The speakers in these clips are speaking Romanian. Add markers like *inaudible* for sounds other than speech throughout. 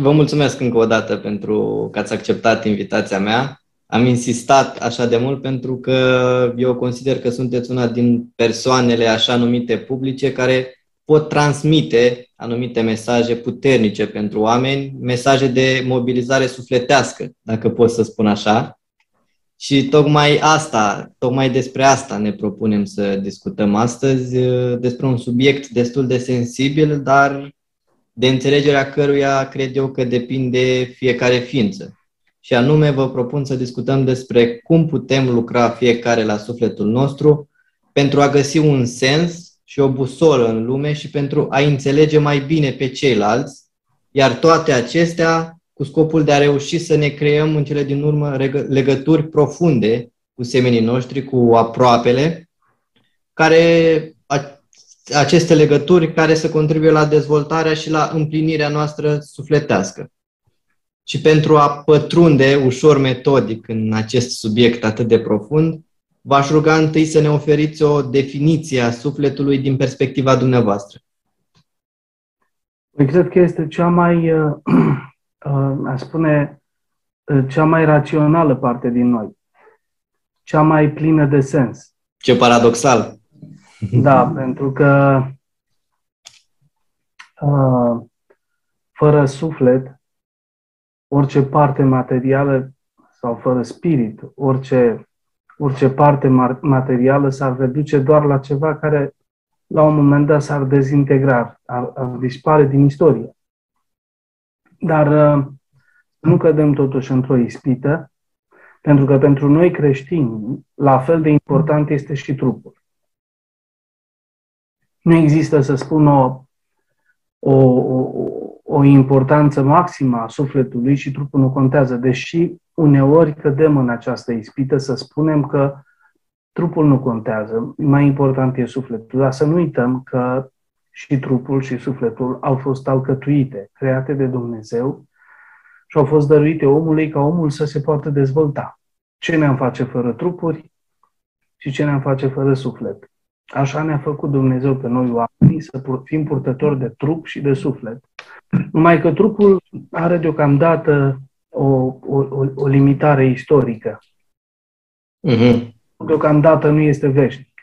Vă mulțumesc încă o dată pentru că ați acceptat invitația mea. Am insistat așa de mult pentru că eu consider că sunteți una din persoanele așa numite publice care pot transmite anumite mesaje puternice pentru oameni, mesaje de mobilizare sufletească, dacă pot să spun așa. Și tocmai asta, tocmai despre asta ne propunem să discutăm astăzi, despre un subiect destul de sensibil, dar de înțelegerea căruia cred eu că depinde fiecare ființă. Și anume vă propun să discutăm despre cum putem lucra fiecare la sufletul nostru pentru a găsi un sens și o busolă în lume și pentru a înțelege mai bine pe ceilalți, iar toate acestea cu scopul de a reuși să ne creăm în cele din urmă legături profunde cu semenii noștri, cu aproapele, care aceste legături care să contribuie la dezvoltarea și la împlinirea noastră sufletească. Și pentru a pătrunde ușor metodic în acest subiect atât de profund, v-aș ruga întâi să ne oferiți o definiție a sufletului din perspectiva dumneavoastră. Păi cred că este cea mai, uh, uh, *clears throat* a spune, uh, cea mai rațională parte din noi. Cea mai plină de sens. Ce paradoxal! Da, *laughs* pentru că uh, fără suflet, orice parte materială sau fără spirit, orice, orice parte materială s-ar reduce doar la ceva care la un moment dat s-ar dezintegra, ar, ar dispare din istorie. Dar uh, nu cădem totuși într-o ispită, pentru că pentru noi creștini, la fel de important este și trupul. Nu există, să spun, o, o, o, o importanță maximă a sufletului și trupul nu contează, deși uneori cădem în această ispită să spunem că trupul nu contează, mai important e sufletul, dar să nu uităm că și trupul și sufletul au fost alcătuite, create de Dumnezeu și au fost dăruite omului ca omul să se poată dezvolta. Ce ne-am face fără trupuri și ce ne-am face fără suflet. Așa ne-a făcut Dumnezeu pe noi oamenii să fim purtători de trup și de suflet. *clears throat* Numai că trupul are deocamdată o, o, o limitare istorică. Uh-huh. Deocamdată nu este veșnic.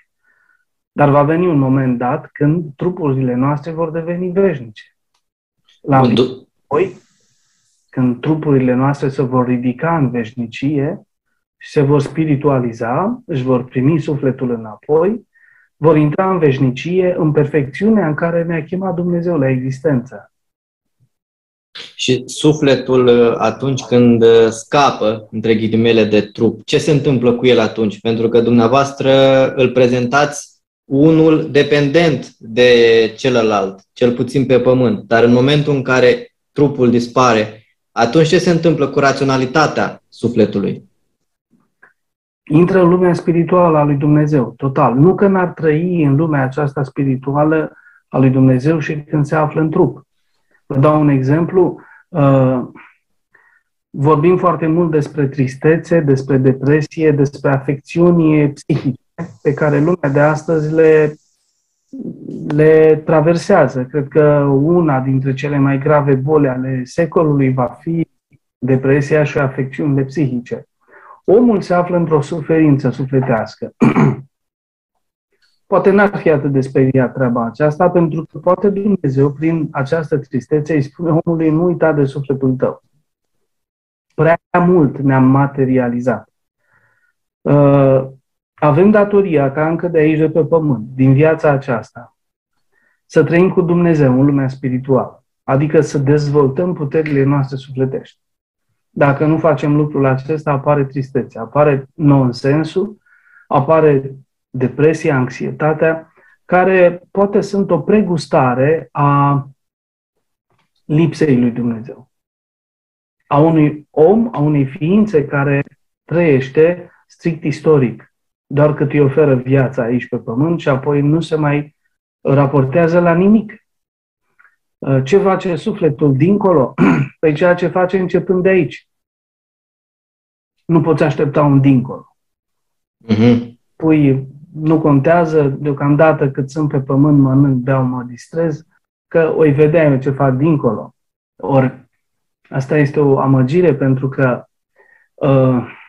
Dar va veni un moment dat când trupurile noastre vor deveni veșnice. La apoi, când trupurile noastre se vor ridica în veșnicie și se vor spiritualiza, își vor primi sufletul înapoi vor intra în veșnicie, în perfecțiunea în care ne-a chemat Dumnezeu la existență. Și sufletul, uh, atunci când uh, scapă, între ghilimele, de trup, ce se întâmplă cu el atunci? Pentru că dumneavoastră îl prezentați unul dependent de celălalt, cel puțin pe pământ. Dar în momentul în care trupul dispare, atunci ce se întâmplă cu raționalitatea sufletului? intră în lumea spirituală a lui Dumnezeu, total. Nu că n-ar trăi în lumea aceasta spirituală a lui Dumnezeu și când se află în trup. Vă dau un exemplu. Uh, vorbim foarte mult despre tristețe, despre depresie, despre afecțiuni psihice pe care lumea de astăzi le, le traversează. Cred că una dintre cele mai grave boli ale secolului va fi depresia și afecțiunile psihice omul se află într-o suferință sufletească. poate n-ar fi atât de speriat treaba aceasta, pentru că poate Dumnezeu, prin această tristețe, îi spune omului, nu uita de sufletul tău. Prea mult ne-am materializat. Uh, avem datoria ca încă de aici, de pe pământ, din viața aceasta, să trăim cu Dumnezeu în lumea spirituală, adică să dezvoltăm puterile noastre sufletești. Dacă nu facem lucrul acesta, apare tristețe, apare nonsensul, apare depresia, anxietatea, care poate sunt o pregustare a lipsei lui Dumnezeu. A unui om, a unei ființe care trăiește strict istoric, doar cât îi oferă viața aici pe pământ și apoi nu se mai raportează la nimic. Uh, ce face sufletul dincolo? *clears throat* Păi ceea ce face începând de aici. Nu poți aștepta un dincolo. Uh-huh. Pui nu contează, deocamdată cât sunt pe pământ, mănânc, beau, mă distrez, că o vedea eu ce fac dincolo. Ori asta este o amăgire pentru că uh,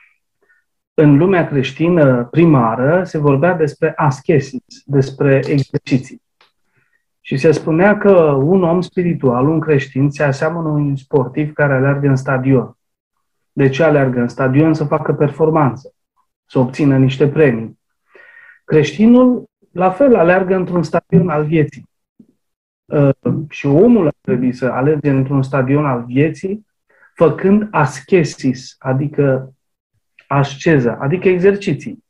în lumea creștină primară se vorbea despre ascesis, despre exerciții. Și se spunea că un om spiritual, un creștin, se aseamănă un sportiv care alergă în stadion. De ce alergă în stadion? Să facă performanță, să obțină niște premii. Creștinul, la fel, alergă într-un stadion al vieții. Uh, și omul ar trebui să alerge într-un stadion al vieții, făcând ascesis, adică asceza, adică exerciții.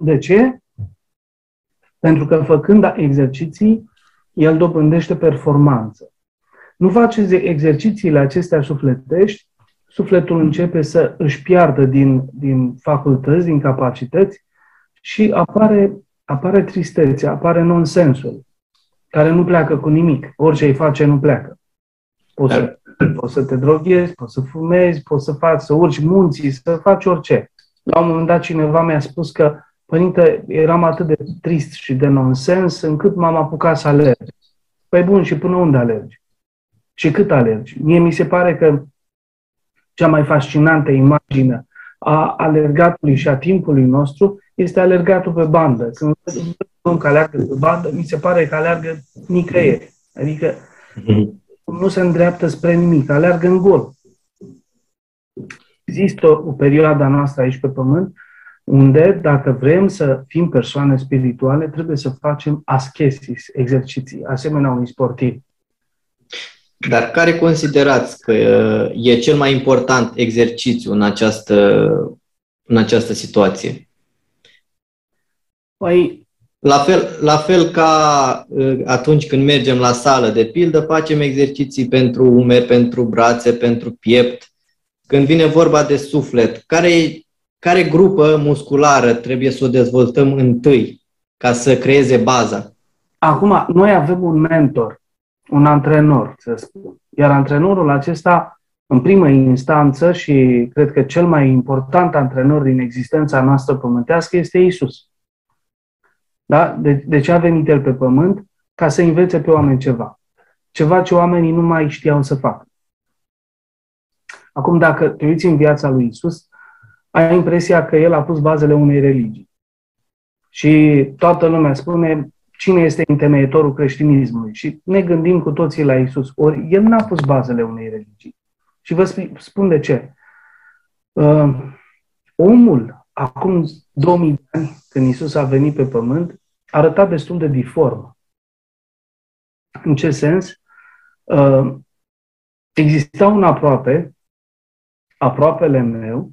De ce? Pentru că făcând exerciții, el dobândește performanță. Nu faceți exercițiile acestea sufletești, sufletul începe să își piardă din, din facultăți, din capacități și apare, apare tristețe, apare nonsensul, care nu pleacă cu nimic. Orice îi face, nu pleacă. Poți să, poți să te droghezi, poți să fumezi, poți să faci, să urci munții, să faci orice. La un moment dat cineva mi-a spus că Părinte, eram atât de trist și de nonsens încât m-am apucat să alerg. Păi bun, și până unde alergi? Și cât alergi? Mie mi se pare că cea mai fascinantă imagine a alergatului și a timpului nostru este alergatul pe bandă. Când văd că alergă pe bandă, mi se pare că alergă nicăieri. Adică nu se îndreaptă spre nimic, alergă în gol. Există o, o perioadă noastră aici pe pământ unde, dacă vrem să fim persoane spirituale, trebuie să facem ascesis, exerciții, asemenea unui sportiv. Dar care considerați că e cel mai important exercițiu în această, în această situație? Păi, la fel, la fel ca atunci când mergem la sală, de pildă, facem exerciții pentru umeri, pentru brațe, pentru piept. Când vine vorba de suflet, care e care grupă musculară trebuie să o dezvoltăm întâi ca să creeze baza? Acum, noi avem un mentor, un antrenor, să spun. Iar antrenorul acesta, în primă instanță și cred că cel mai important antrenor din existența noastră pământească este Isus. Da? De, de ce a venit El pe pământ? Ca să învețe pe oameni ceva. Ceva ce oamenii nu mai știau să facă. Acum, dacă te uiți în viața lui Isus, ai impresia că el a pus bazele unei religii. Și toată lumea spune cine este întemeietorul creștinismului. Și ne gândim cu toții la Isus. Ori el n-a pus bazele unei religii. Și vă spun de ce. Uh, omul, acum 2000 de ani, când Isus a venit pe pământ, arăta destul de diform. În ce sens? Uh, exista un aproape, aproapele meu,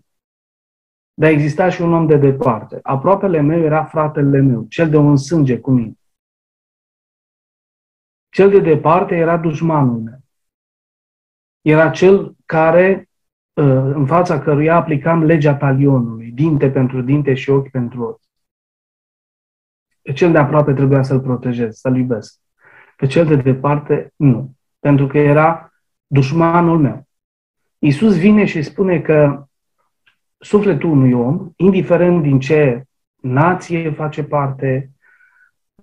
dar exista și un om de departe. Aproapele meu era fratele meu, cel de un sânge cu mine. Cel de departe era dușmanul meu. Era cel care, ă, în fața căruia aplicam legea talionului, dinte pentru dinte și ochi pentru ochi. Pe cel de aproape trebuia să-l protejez, să-l iubesc. Pe cel de departe, nu. Pentru că era dușmanul meu. Iisus vine și spune că sufletul unui om, indiferent din ce nație face parte,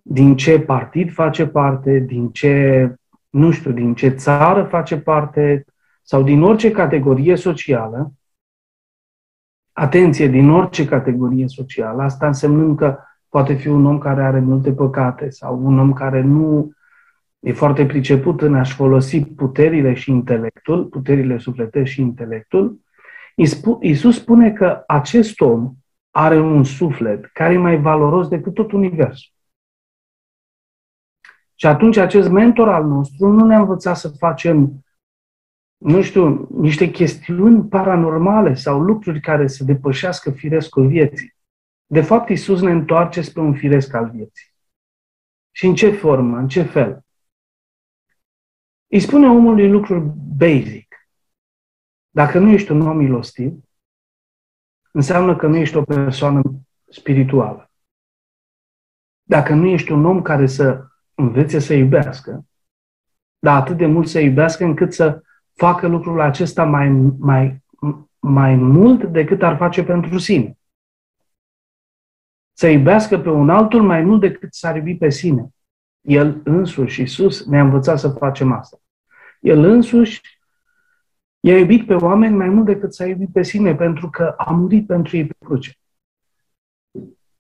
din ce partid face parte, din ce, nu știu, din ce țară face parte, sau din orice categorie socială, atenție, din orice categorie socială, asta însemnând că poate fi un om care are multe păcate sau un om care nu e foarte priceput în a-și folosi puterile și intelectul, puterile sufletești și intelectul, Iisus spune că acest om are un suflet care e mai valoros decât tot universul. Și atunci acest mentor al nostru nu ne-a învățat să facem, nu știu, niște chestiuni paranormale sau lucruri care să depășească firescul vieții. De fapt, Iisus ne întoarce spre un firesc al vieții. Și în ce formă, în ce fel? Îi spune omului lucruri basic. Dacă nu ești un om milostiv, înseamnă că nu ești o persoană spirituală. Dacă nu ești un om care să învețe să iubească, dar atât de mult să iubească încât să facă lucrul acesta mai, mai, mai mult decât ar face pentru sine. Să iubească pe un altul mai mult decât s-ar iubi pe sine. El însuși, Iisus, ne-a învățat să facem asta. El însuși i-a iubit pe oameni mai mult decât s-a iubit pe sine, pentru că a murit pentru ei pe cruce.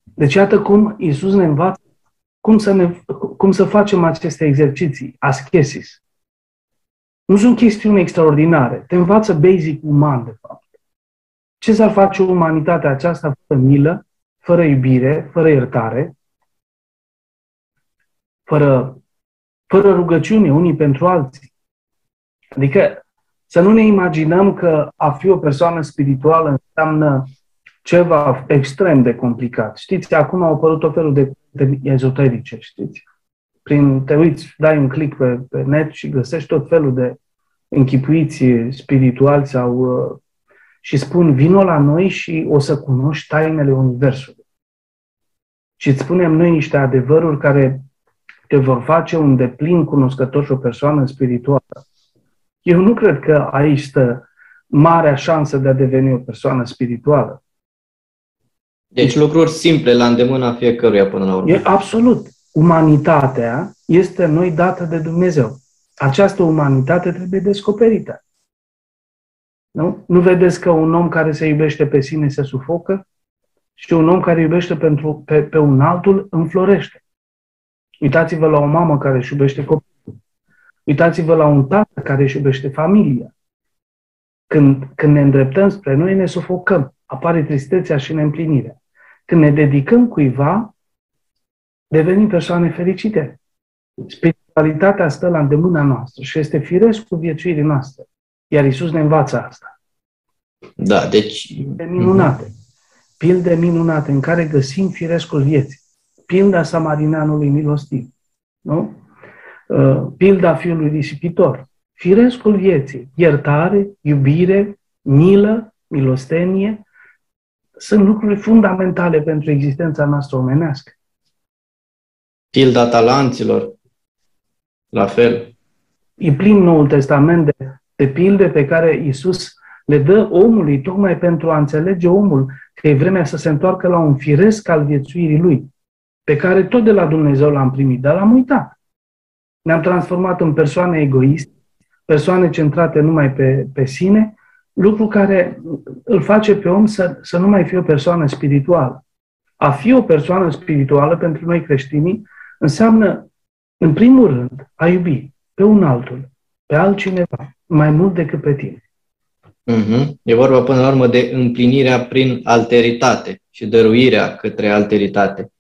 Deci iată cum Iisus ne învață cum să, ne, cum să facem aceste exerciții, ascesis. Nu sunt chestiuni extraordinare. Te învață basic uman, de fapt. Ce s-ar face umanitatea aceasta fără milă, fără iubire, fără iertare, fără, fără rugăciune unii pentru alții? Adică să nu ne imaginăm că a fi o persoană spirituală înseamnă ceva extrem de complicat. Știți, acum au apărut o felul de, de ezoterice, știți? Prin, te uiți, dai un click pe, pe net și găsești tot felul de închipuiții spirituali sau uh, și spun, vino la noi și o să cunoști tainele Universului. Și îți spunem noi niște adevăruri care te vor face un deplin cunoscător și o persoană spirituală. Eu nu cred că aici stă marea șansă de a deveni o persoană spirituală. Deci lucruri simple la îndemâna fiecăruia până la urmă. E, absolut. Umanitatea este noi dată de Dumnezeu. Această umanitate trebuie descoperită. Nu? Nu vedeți că un om care se iubește pe sine se sufocă și un om care iubește pentru, pe, pe un altul înflorește. Uitați-vă la o mamă care își iubește copilul. Uitați-vă la un tată care își iubește familia. Când, când ne îndreptăm spre noi, ne sufocăm. Apare tristețea și neîmplinirea. Când ne dedicăm cuiva, devenim persoane fericite. Spiritualitatea stă la îndemâna noastră și este firesc cu viețuirii noastre. Iar Isus ne învață asta. Da, deci... Pilde minunate. Pilde minunate în care găsim firescul vieții. Pilda samarineanului milostiv. Nu? Uh, pilda fiului risipitor. Firescul vieții. Iertare, iubire, milă, milostenie, sunt lucruri fundamentale pentru existența noastră omenească. Pilda talanților, la fel. E plin Noul Testament de, de pilde pe care Isus le dă omului tocmai pentru a înțelege omul că e vremea să se întoarcă la un firesc al viețuirii lui, pe care tot de la Dumnezeu l-am primit, dar l-am uitat. Ne-am transformat în persoane egoiste, persoane centrate numai pe, pe sine lucru care îl face pe om să, să nu mai fie o persoană spirituală. A fi o persoană spirituală pentru noi creștinii înseamnă, în primul rând, a iubi pe un altul, pe altcineva, mai mult decât pe tine. Mm-hmm. E vorba până la urmă de împlinirea prin alteritate și dăruirea către alteritate.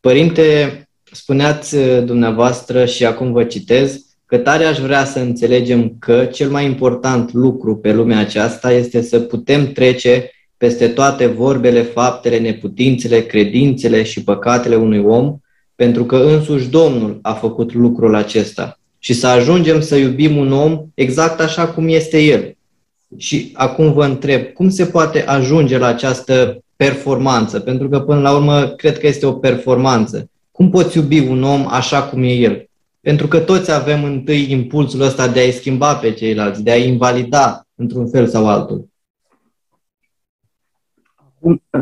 Părinte, spuneați dumneavoastră și acum vă citez, că tare aș vrea să înțelegem că cel mai important lucru pe lumea aceasta este să putem trece peste toate vorbele, faptele, neputințele, credințele și păcatele unui om, pentru că însuși Domnul a făcut lucrul acesta. Și să ajungem să iubim un om exact așa cum este el. Și acum vă întreb, cum se poate ajunge la această performanță? Pentru că până la urmă cred că este o performanță. Cum poți iubi un om așa cum e el? Pentru că toți avem întâi impulsul ăsta de a-i schimba pe ceilalți, de a-i invalida într-un fel sau altul.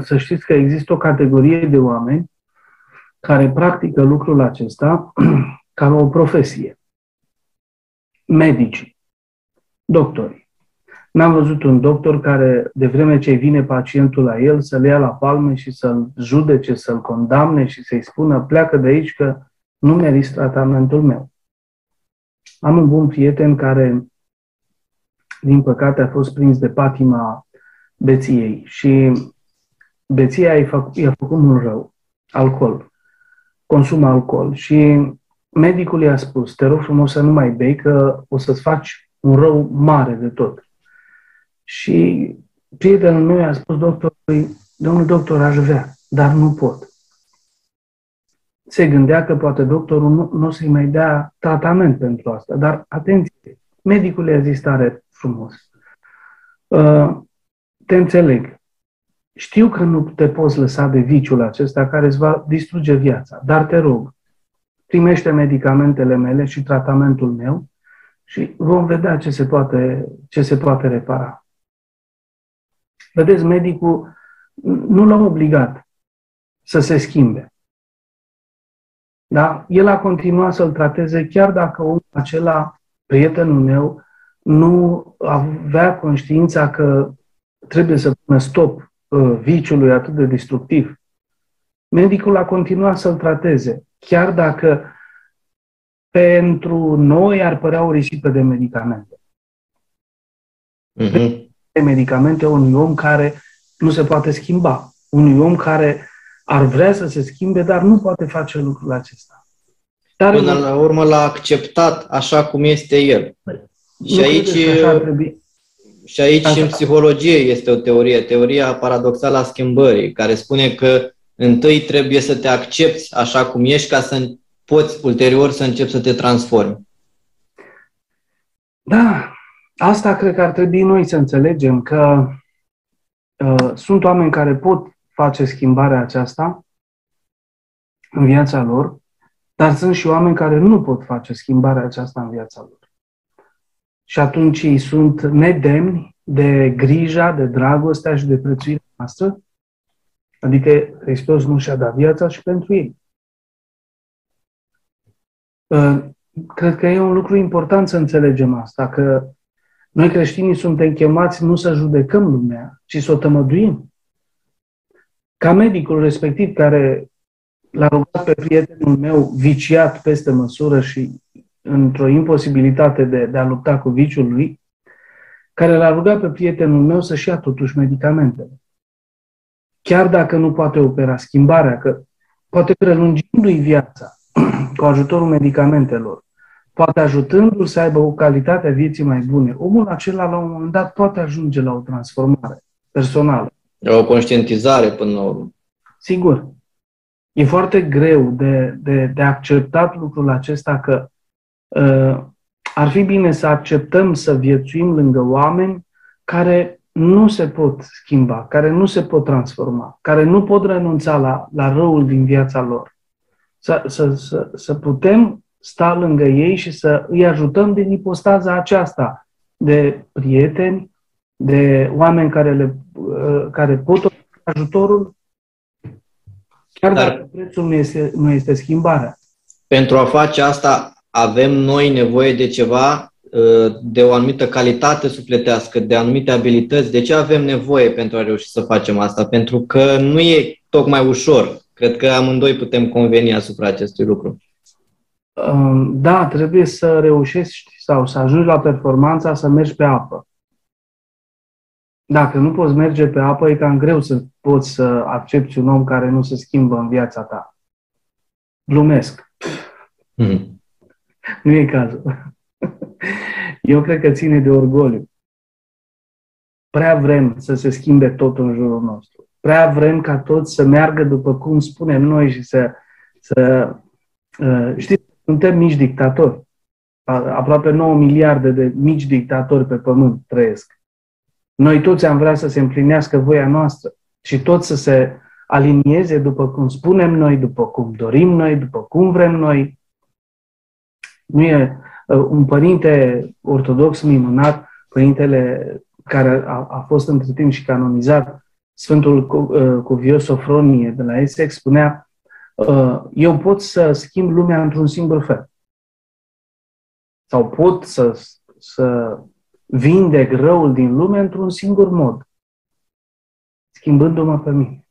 Să știți că există o categorie de oameni care practică lucrul acesta *clears throat* ca o profesie. Medicii, doctorii. N-am văzut un doctor care, de vreme ce vine pacientul la el, să-l ia la palme și să-l judece, să-l condamne și să-i spună pleacă de aici că nu meriți tratamentul meu. Am un bun prieten care, din păcate, a fost prins de patima beției și beția i-a, făcut, i-a făcut mult rău, alcool, consumă alcool și medicul i-a spus, te rog frumos să nu mai bei că o să-ți faci un rău mare de tot. Și prietenul meu a spus doctorului, domnul doctor, aș vrea, dar nu pot se gândea că poate doctorul nu, nu o să-i mai dea tratament pentru asta. Dar, atenție, medicul i-a zis tare frumos. Uh, te înțeleg. Știu că nu te poți lăsa de viciul acesta care îți va distruge viața, dar te rog, primește medicamentele mele și tratamentul meu și vom vedea ce se poate, ce se poate repara. Vedeți, medicul nu l-a obligat să se schimbe. Da? El a continuat să-l trateze chiar dacă omul acela, prietenul meu, nu avea conștiința că trebuie să pună stop uh, viciului atât de destructiv. Medicul a continuat să-l trateze, chiar dacă pentru noi ar părea o risipă de medicamente. Uh-huh. De medicamente unui om care nu se poate schimba, unui om care ar vrea să se schimbe, dar nu poate face lucrul acesta. Dar Până la urmă l-a acceptat așa cum este el. Și aici, și aici și în psihologie este o teorie, teoria paradoxală a schimbării, care spune că întâi trebuie să te accepti așa cum ești ca să poți ulterior să începi să te transformi. Da, asta cred că ar trebui noi să înțelegem că uh, sunt oameni care pot face schimbarea aceasta în viața lor, dar sunt și oameni care nu pot face schimbarea aceasta în viața lor. Și atunci ei sunt nedemni de grija, de dragostea și de prețuirea noastră, adică Hristos nu și-a dat viața și pentru ei. Uh, cred că e un lucru important să înțelegem asta, că noi creștinii suntem chemați nu să judecăm lumea, ci să o tămăduim. Ca medicul respectiv care l-a rugat pe prietenul meu viciat peste măsură și într-o imposibilitate de, de a lupta cu viciul lui, care l-a rugat pe prietenul meu să-și ia totuși medicamentele. Chiar dacă nu poate opera schimbarea, că poate prelungindu-i viața cu ajutorul medicamentelor, poate ajutându-l să aibă o calitate a vieții mai bune, omul acela la un moment dat poate ajunge la o transformare personală. La o conștientizare până la urmă. Sigur. E foarte greu de, de, de acceptat lucrul acesta că uh, ar fi bine să acceptăm să viețuim lângă oameni care nu se pot schimba, care nu se pot transforma, care nu pot renunța la, la răul din viața lor. Să, să, să, să putem sta lângă ei și să îi ajutăm din ipostaza aceasta de prieteni, de oameni care, le, uh, care pot ajutorul, chiar Dar dacă prețul nu este, nu este schimbarea. Pentru a face asta, avem noi nevoie de ceva, uh, de o anumită calitate sufletească, de anumite abilități. De ce avem nevoie pentru a reuși să facem asta? Pentru că nu e tocmai ușor. Cred că amândoi putem conveni asupra acestui lucru. Um, da, trebuie să reușești sau să ajungi la performanța să mergi pe apă. Dacă nu poți merge pe apă, e cam greu să poți să accepti un om care nu se schimbă în viața ta. Glumesc. Mm. Nu e cazul. Eu cred că ține de orgoliu. Prea vrem să se schimbe tot în jurul nostru. Prea vrem ca toți să meargă după cum spunem noi și să, să uh, știți, suntem mici dictatori. Aproape 9 miliarde de mici dictatori pe pământ trăiesc. Noi toți am vrea să se împlinească voia noastră și toți să se alinieze după cum spunem noi, după cum dorim noi, după cum vrem noi. Nu e uh, un părinte ortodox minunat, părintele care a, a fost între timp și canonizat, Sfântul uh, Cuvios Sofronie de la Essex, spunea uh, eu pot să schimb lumea într-un singur fel. Sau pot să, să vindec răul din lume într-un singur mod, schimbându-mă pe mine.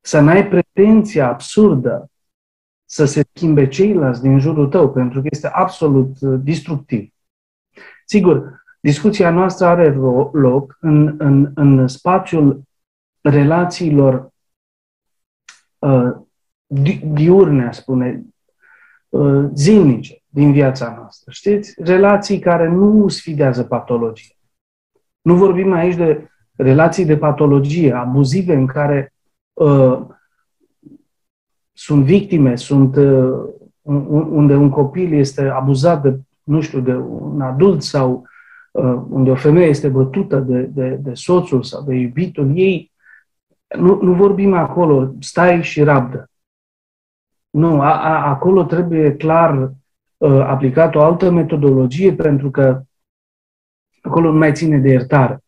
Să n-ai pretenția absurdă să se schimbe ceilalți din jurul tău, pentru că este absolut uh, destructiv. Sigur, discuția noastră are loc în, în, în spațiul relațiilor uh, diurne, spune, uh, zilnice din viața noastră. Știți? Relații care nu sfidează patologie. Nu vorbim aici de relații de patologie, abuzive, în care uh, sunt victime, sunt uh, unde un copil este abuzat de, nu știu, de un adult sau uh, unde o femeie este bătută de, de, de soțul sau de iubitul ei, nu, nu vorbim acolo, stai și rabdă. Nu, a, a, acolo trebuie clar uh, aplicat o altă metodologie pentru că acolo nu mai ține de iertare.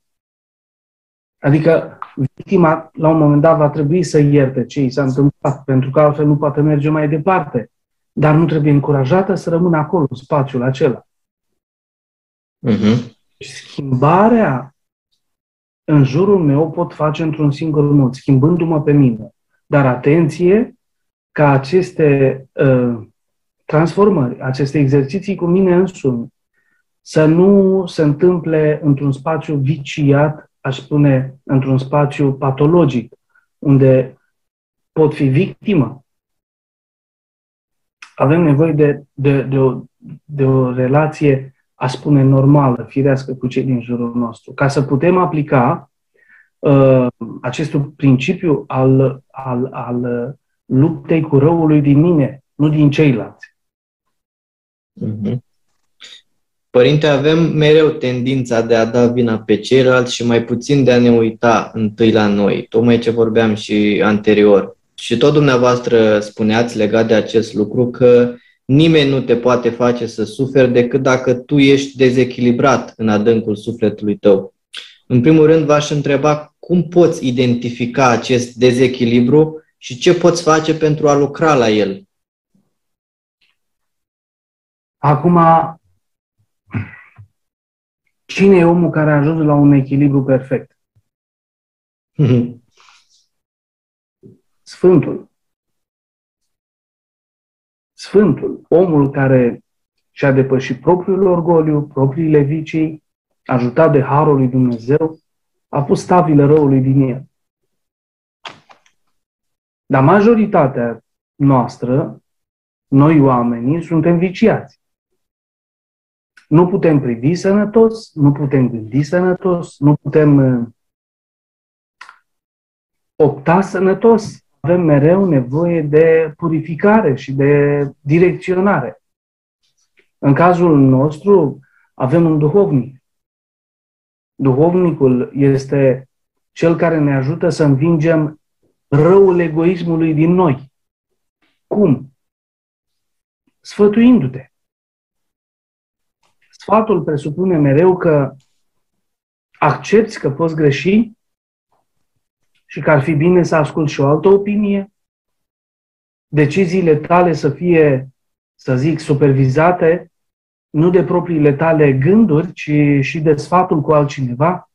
Adică victima, la un moment dat, va trebui să ierte ce i s-a întâmplat, pentru că altfel nu poate merge mai departe. Dar nu trebuie încurajată să rămână acolo, în spațiul acela. Uh-huh. Schimbarea în jurul meu pot face într-un singur mod, schimbându-mă pe mine. Dar atenție ca aceste uh, transformări, aceste exerciții cu mine însumi, să nu se întâmple într-un spațiu viciat, aș spune, într-un spațiu patologic, unde pot fi victimă. Avem nevoie de, de, de, o, de o relație, a spune, normală, firească cu cei din jurul nostru, ca să putem aplica uh, acest principiu al, al, al luptei cu răului din mine, nu din ceilalți. Mm-hmm. Părinte, avem mereu tendința de a da vina pe ceilalți și mai puțin de a ne uita întâi la noi, tocmai ce vorbeam și anterior. Și tot dumneavoastră spuneați legat de acest lucru că nimeni nu te poate face să suferi decât dacă tu ești dezechilibrat în adâncul sufletului tău. În primul rând, v-aș întreba cum poți identifica acest dezechilibru și ce poți face pentru a lucra la el. Acum, cine e omul care a ajuns la un echilibru perfect? Sfântul. Sfântul, omul care și-a depășit propriul orgoliu, propriile vicii, ajutat de Harul lui Dumnezeu, a pus stavile răului din el. Dar majoritatea noastră, noi oamenii, suntem viciați. Nu putem privi sănătos, nu putem gândi sănătos, nu putem uh, opta sănătos. Avem mereu nevoie de purificare și de direcționare. În cazul nostru avem un duhovnic. Duhovnicul este cel care ne ajută să învingem răul egoismului din noi. Cum? Sfătuindu-te. Sfatul presupune mereu că accepti că poți greși și că ar fi bine să asculți și o altă opinie, deciziile tale să fie, să zic, supervizate nu de propriile tale gânduri, ci și de sfatul cu altcineva,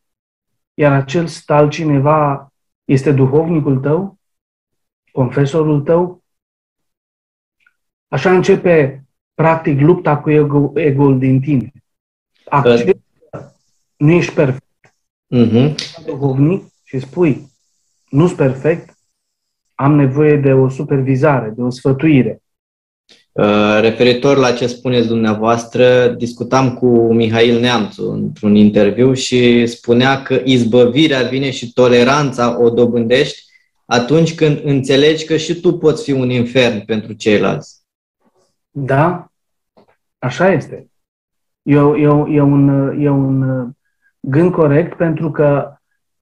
iar acel altcineva este duhovnicul tău, confesorul tău. Așa începe, practic, lupta cu ego, ego-ul din tine. Accept nu ești perfect. Uh-huh. Duhovnic și spui, nu sunt perfect, am nevoie de o supervizare, de o sfătuire. Uh, referitor la ce spuneți dumneavoastră, discutam cu Mihail Neamțu într-un interviu și spunea că izbăvirea vine și toleranța o dobândești atunci când înțelegi că și tu poți fi un infern pentru ceilalți. Da, așa este. E, e, e, un, e un gând corect pentru că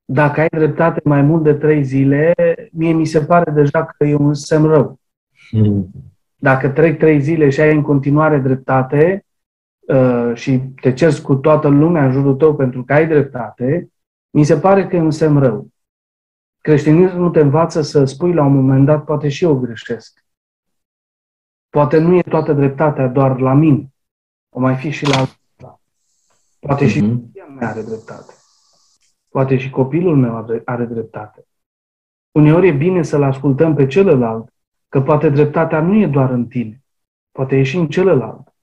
dacă ai dreptate mai mult de trei zile, mie mi se pare deja că e un semn rău. Mm. Dacă trec trei zile și ai în continuare dreptate uh, și te ceri cu toată lumea în jurul tău pentru că ai dreptate, mi se pare că e un semn rău. Creștinismul nu te învață să spui la un moment dat, poate și eu greșesc. Poate nu e toată dreptatea doar la mine. O mai fi și la altă. Poate uh-huh. și mhm. mea are dreptate. Poate și copilul meu are dreptate. Uneori e bine să-l ascultăm pe celălalt, că poate dreptatea nu e doar în tine, poate e și în celălalt.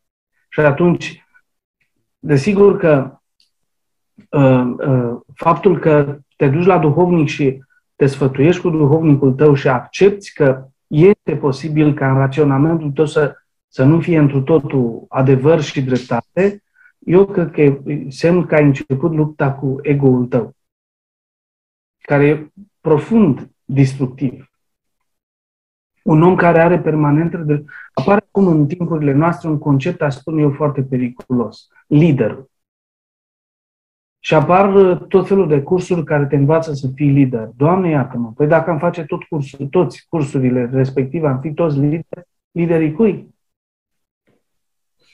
Și atunci, desigur că uh, uh, faptul că te duci la duhovnic și te sfătuiești cu duhovnicul tău și accepti că este posibil ca în raționamentul tău să, să nu fie întru totul adevăr și dreptate, eu cred că e semn că ai început lupta cu ego-ul tău, care e profund destructiv. Un om care are permanent... Apare acum în timpurile noastre un concept, aș spune eu, foarte periculos. Liderul. Și apar uh, tot felul de cursuri care te învață să fii lider. Doamne, iartă-mă, păi dacă am face tot cursul, toți cursurile respective, am fi toți lideri, liderii cui?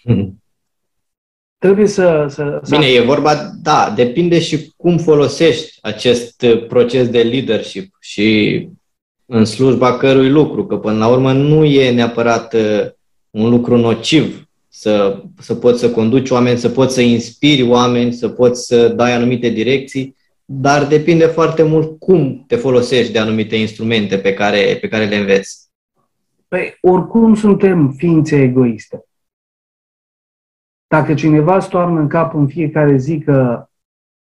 Hmm. Trebuie să... să Bine, să... e vorba, da, depinde și cum folosești acest proces de leadership și în slujba cărui lucru, că până la urmă nu e neapărat uh, un lucru nociv să, să poți să conduci oameni, să poți să inspiri oameni, să poți să dai anumite direcții, dar depinde foarte mult cum te folosești de anumite instrumente pe care, pe care le înveți. Păi, oricum suntem ființe egoiste. Dacă cineva îți toarnă în cap în fiecare zi că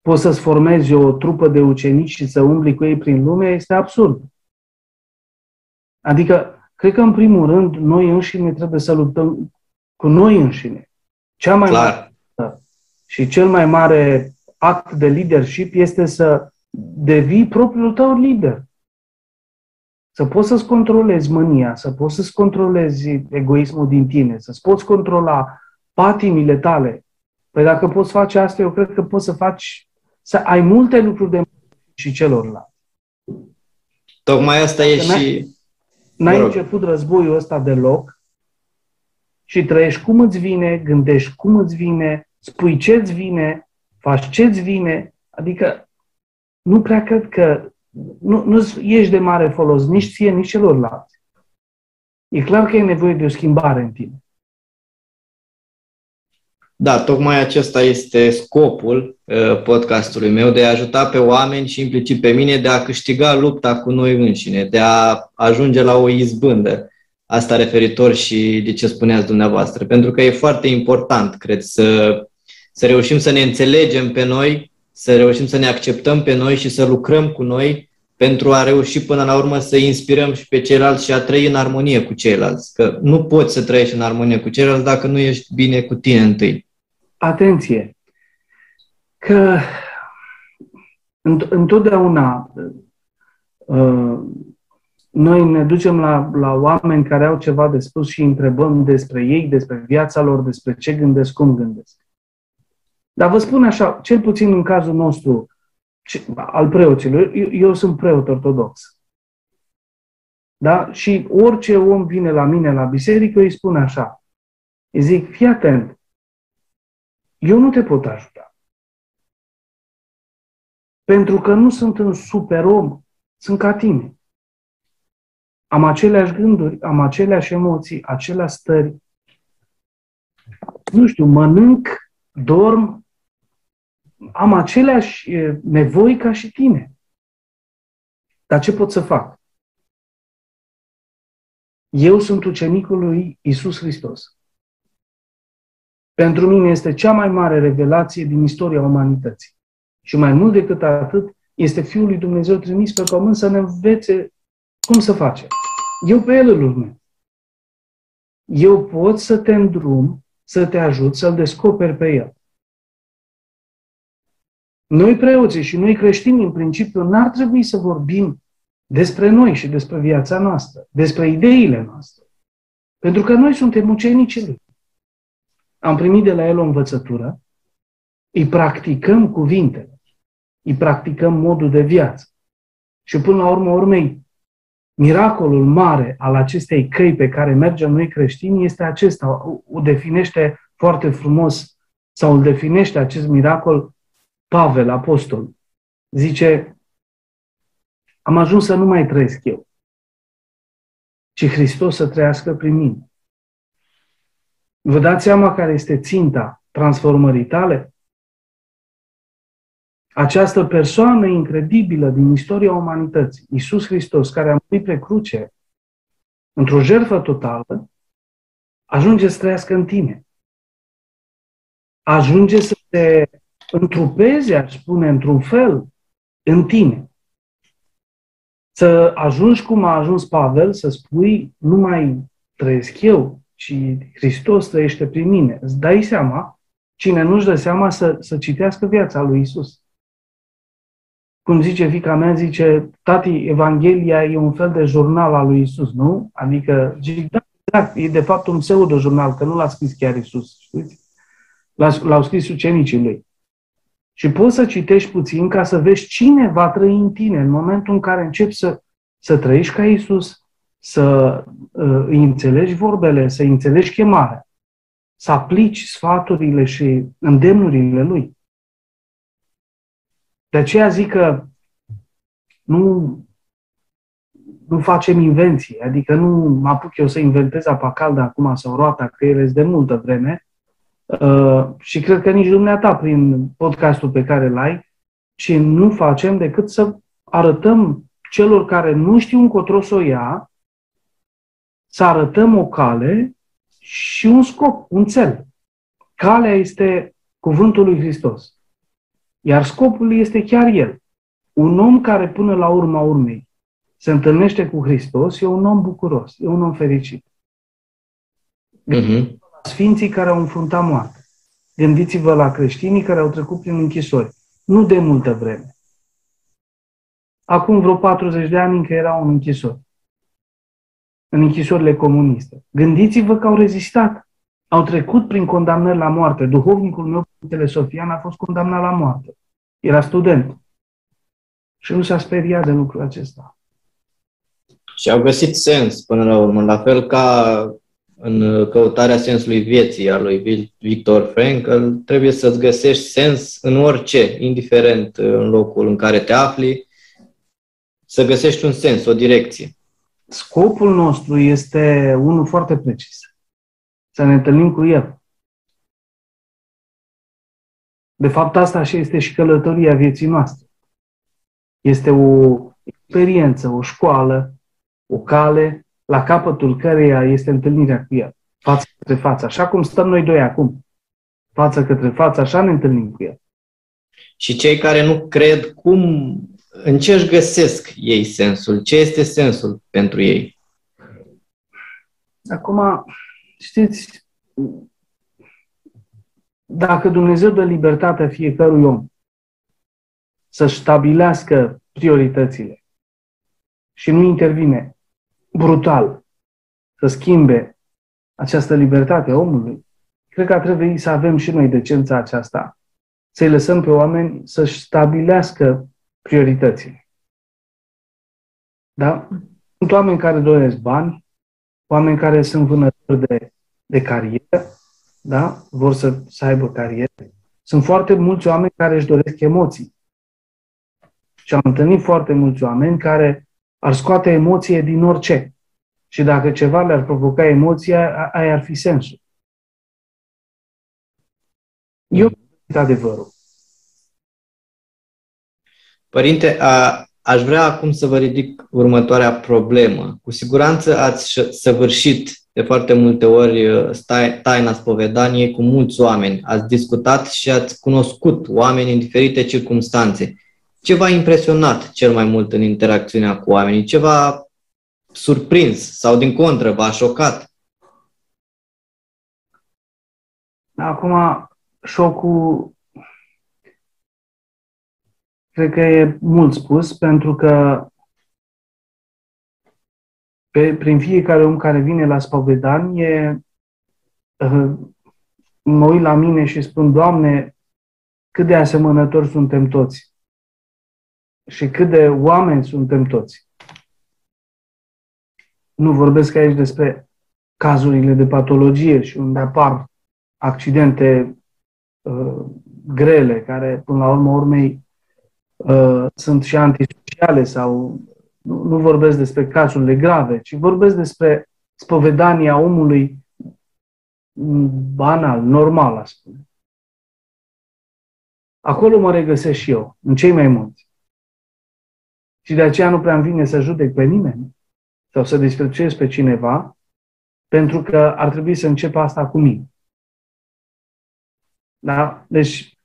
poți să-ți formezi o trupă de ucenici și să umbli cu ei prin lume, este absurd. Adică, cred că în primul rând, noi înșine trebuie să luptăm cu noi înșine. Cea mai Clar. mare și cel mai mare act de leadership este să devii propriul tău lider. Să poți să-ți controlezi mânia, să poți să-ți controlezi egoismul din tine, să-ți poți controla patimile tale. Păi dacă poți face asta, eu cred că poți să faci, să ai multe lucruri de și celorlalți. Tocmai asta e și... N-ai început războiul ăsta deloc și trăiești cum îți vine, gândești cum îți vine, spui ce-ți vine, faci ce-ți vine, adică nu prea cred că nu, nu ești de mare folos nici ție, nici celorlalți. E clar că e nevoie de o schimbare în tine. Da, tocmai acesta este scopul uh, podcastului meu, de a ajuta pe oameni și implicit pe mine de a câștiga lupta cu noi înșine, de a ajunge la o izbândă. Asta referitor și de ce spuneați dumneavoastră, pentru că e foarte important, cred, să, să reușim să ne înțelegem pe noi, să reușim să ne acceptăm pe noi și să lucrăm cu noi pentru a reuși până la urmă să inspirăm și pe ceilalți și a trăi în armonie cu ceilalți. Că nu poți să trăiești în armonie cu ceilalți dacă nu ești bine cu tine întâi. Atenție! Că întotdeauna uh, noi ne ducem la, la oameni care au ceva de spus și întrebăm despre ei, despre viața lor, despre ce gândesc, cum gândesc. Dar vă spun așa, cel puțin în cazul nostru, al preoților, eu, eu sunt preot ortodox. Da? Și orice om vine la mine la biserică, îi spun așa. Îi zic, fii atent, eu nu te pot ajuta. Pentru că nu sunt un super om, sunt ca tine. Am aceleași gânduri, am aceleași emoții, aceleași stări. Nu știu, mănânc, dorm, am aceleași nevoi ca și tine. Dar ce pot să fac? Eu sunt ucenicul lui Isus Hristos. Pentru mine este cea mai mare revelație din istoria umanității. Și mai mult decât atât, este Fiul lui Dumnezeu trimis pe pământ să ne învețe cum să facem. Eu pe el îl urmez. Eu pot să te îndrum, să te ajut să-l descoperi pe el. Noi preoții și noi creștini, în principiu, n-ar trebui să vorbim despre noi și despre viața noastră, despre ideile noastre. Pentru că noi suntem ucenicii lui. Am primit de la el o învățătură, îi practicăm cuvintele, îi practicăm modul de viață. Și până la urmă urmei, miracolul mare al acestei căi pe care mergem noi creștini este acesta. O definește foarte frumos sau îl definește acest miracol Pavel, apostol. Zice, am ajuns să nu mai trăiesc eu, ci Hristos să trăiască prin mine. Vă dați seama care este ținta transformării tale? Această persoană incredibilă din istoria umanității, Isus Hristos, care a murit pe cruce într-o jertfă totală, ajunge să trăiască în tine. Ajunge să te întrupeze, aș spune, într-un fel, în tine. Să ajungi cum a ajuns Pavel, să spui, nu mai trăiesc eu, ci Hristos trăiește prin mine. Îți dai seama, cine nu-și dă seama să, să citească viața lui Isus cum zice fica mea, zice, tati, Evanghelia e un fel de jurnal al lui Isus, nu? Adică, zic, da, da, e de fapt un pseudo-jurnal, că nu l-a scris chiar Isus, știți? L-au scris ucenicii lui. Și poți să citești puțin ca să vezi cine va trăi în tine în momentul în care începi să, să trăiești ca Isus, să uh, îi înțelegi vorbele, să îi înțelegi chemarea. să aplici sfaturile și îndemnurile lui. De aceea zic că nu, nu facem invenții, adică nu mă apuc eu să inventez apa caldă acum sau roata, că ele de multă vreme, uh, și cred că nici dumneata prin podcastul pe care îl ai, ci nu facem decât să arătăm celor care nu știu încotro să o ia, să arătăm o cale și un scop, un cel. Calea este cuvântul lui Hristos. Iar scopul este chiar el. Un om care până la urma urmei se întâlnește cu Hristos e un om bucuros, e un om fericit. Uh-huh. Sfinții care au înfruntat moartea. Gândiți-vă la creștinii care au trecut prin închisori. Nu de multă vreme. Acum vreo 40 de ani încă erau în închisori. În închisorile comuniste. Gândiți-vă că au rezistat. Au trecut prin condamnări la moarte. Duhovnicul meu, Părintele Sofian, a fost condamnat la moarte. Era student. Și nu s-a speriat de lucrul acesta. Și au găsit sens până la urmă, la fel ca în căutarea sensului vieții a lui Victor Frankl, trebuie să-ți găsești sens în orice, indiferent în locul în care te afli, să găsești un sens, o direcție. Scopul nostru este unul foarte precis. Să ne întâlnim cu El. De fapt, asta și este și călătoria vieții noastre. Este o experiență, o școală, o cale la capătul căreia este întâlnirea cu El, față către față. Așa cum stăm noi doi acum, față către față, așa ne întâlnim cu El. Și cei care nu cred, cum, în ce își găsesc ei sensul? Ce este sensul pentru ei? Acum, știți, dacă Dumnezeu dă libertatea fiecărui om să-și stabilească prioritățile și nu intervine brutal să schimbe această libertate a omului, cred că ar trebui să avem și noi decența aceasta, să-i lăsăm pe oameni să-și stabilească prioritățile. Da? Sunt oameni care doresc bani, oameni care sunt vânători de, de carieră, da? vor să, să aibă carieră. Sunt foarte mulți oameni care își doresc emoții. Și am întâlnit foarte mulți oameni care ar scoate emoție din orice. Și dacă ceva le-ar provoca emoția, aia ar fi sensul. Eu mm. adevărul. Părinte, a, aș vrea acum să vă ridic următoarea problemă. Cu siguranță ați săvârșit de foarte multe ori uh, taina spovedaniei cu mulți oameni. Ați discutat și ați cunoscut oameni în diferite circunstanțe. Ce v-a impresionat cel mai mult în interacțiunea cu oamenii? Ce v-a surprins sau din contră v-a șocat? Acum, șocul cred că e mult spus, pentru că pe, prin fiecare om care vine la spovedanie, uh, mă uit la mine și spun, Doamne, cât de asemănători suntem toți și cât de oameni suntem toți. Nu vorbesc aici despre cazurile de patologie și unde apar accidente uh, grele, care, până la urmă urmei, uh, sunt și antisociale sau nu, nu vorbesc despre cazurile grave, ci vorbesc despre spovedania omului banal, normal, aș spune. Acolo mă regăsesc și eu, în cei mai mulți. Și de aceea nu prea îmi vine să judec pe nimeni sau să disprețuiesc pe cineva, pentru că ar trebui să încep asta cu mine. Da? Deci,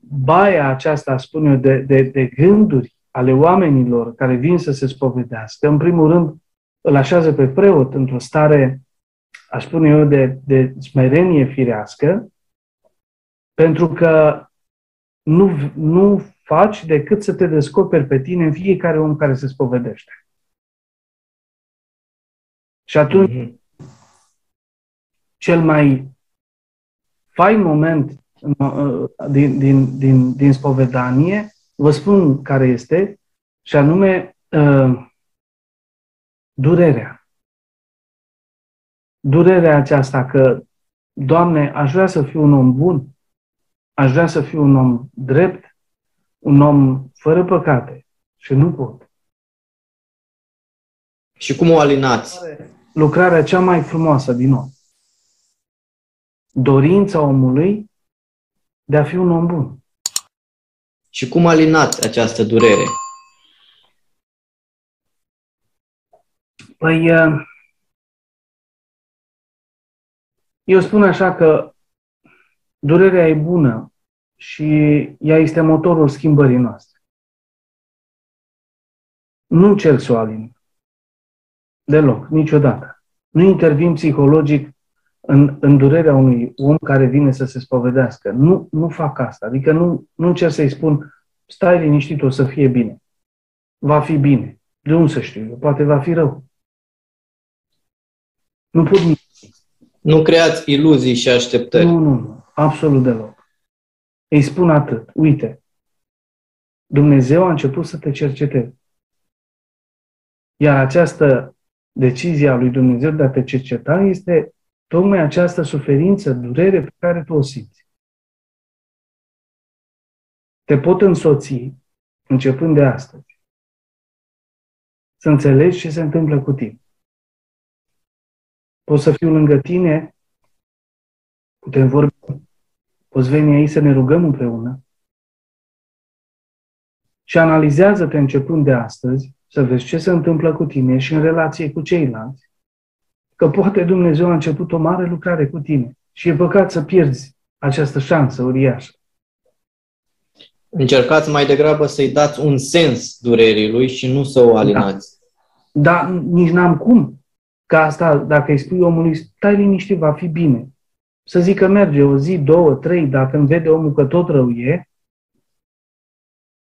baia aceasta, spun eu, de, de, de gânduri ale oamenilor care vin să se spovedească, în primul rând, îl așează pe preot într-o stare, aș spune eu, de, de smerenie firească, pentru că nu, nu faci decât să te descoperi pe tine în fiecare om care se spovedește. Și atunci, mm-hmm. cel mai fain moment uh, din, din, din, din spovedanie, vă spun care este, și anume uh, durerea. Durerea aceasta că Doamne, aș vrea să fiu un om bun, aș vrea să fiu un om drept, un om fără păcate și nu pot. Și cum o alinați? Lucrarea cea mai frumoasă din om. Dorința omului de a fi un om bun. Și cum alinați această durere? Păi, uh, eu spun așa că durerea e bună și ea este motorul schimbării noastre. Nu încerc să o alin. Deloc, niciodată. Nu intervin psihologic în, în durerea unui om care vine să se spovedească. Nu, nu fac asta. Adică nu, nu încerc să-i spun, stai liniștit, o să fie bine. Va fi bine. De unde să știu? Poate va fi rău. Nu pot nici. Nu creați iluzii și așteptări. Nu, nu, nu. Absolut deloc. Îi spun atât. Uite, Dumnezeu a început să te cerceteze. Iar această decizie a lui Dumnezeu de a te cerceta este tocmai această suferință, durere pe care tu o simți. Te pot însoți, începând de astăzi, să înțelegi ce se întâmplă cu tine. Pot să fiu lângă tine, putem vorbi, poți veni aici să ne rugăm împreună și analizează-te începând de astăzi, să vezi ce se întâmplă cu tine și în relație cu ceilalți că poate Dumnezeu a început o mare lucrare cu tine și e păcat să pierzi această șansă uriașă. Încercați mai degrabă să-i dați un sens durerii lui și nu să o alinați. Da, Dar nici n-am cum. Ca asta, dacă îi spui omului, stai liniștit, va fi bine. Să zic că merge o zi, două, trei, dacă îmi vede omul că tot rău e,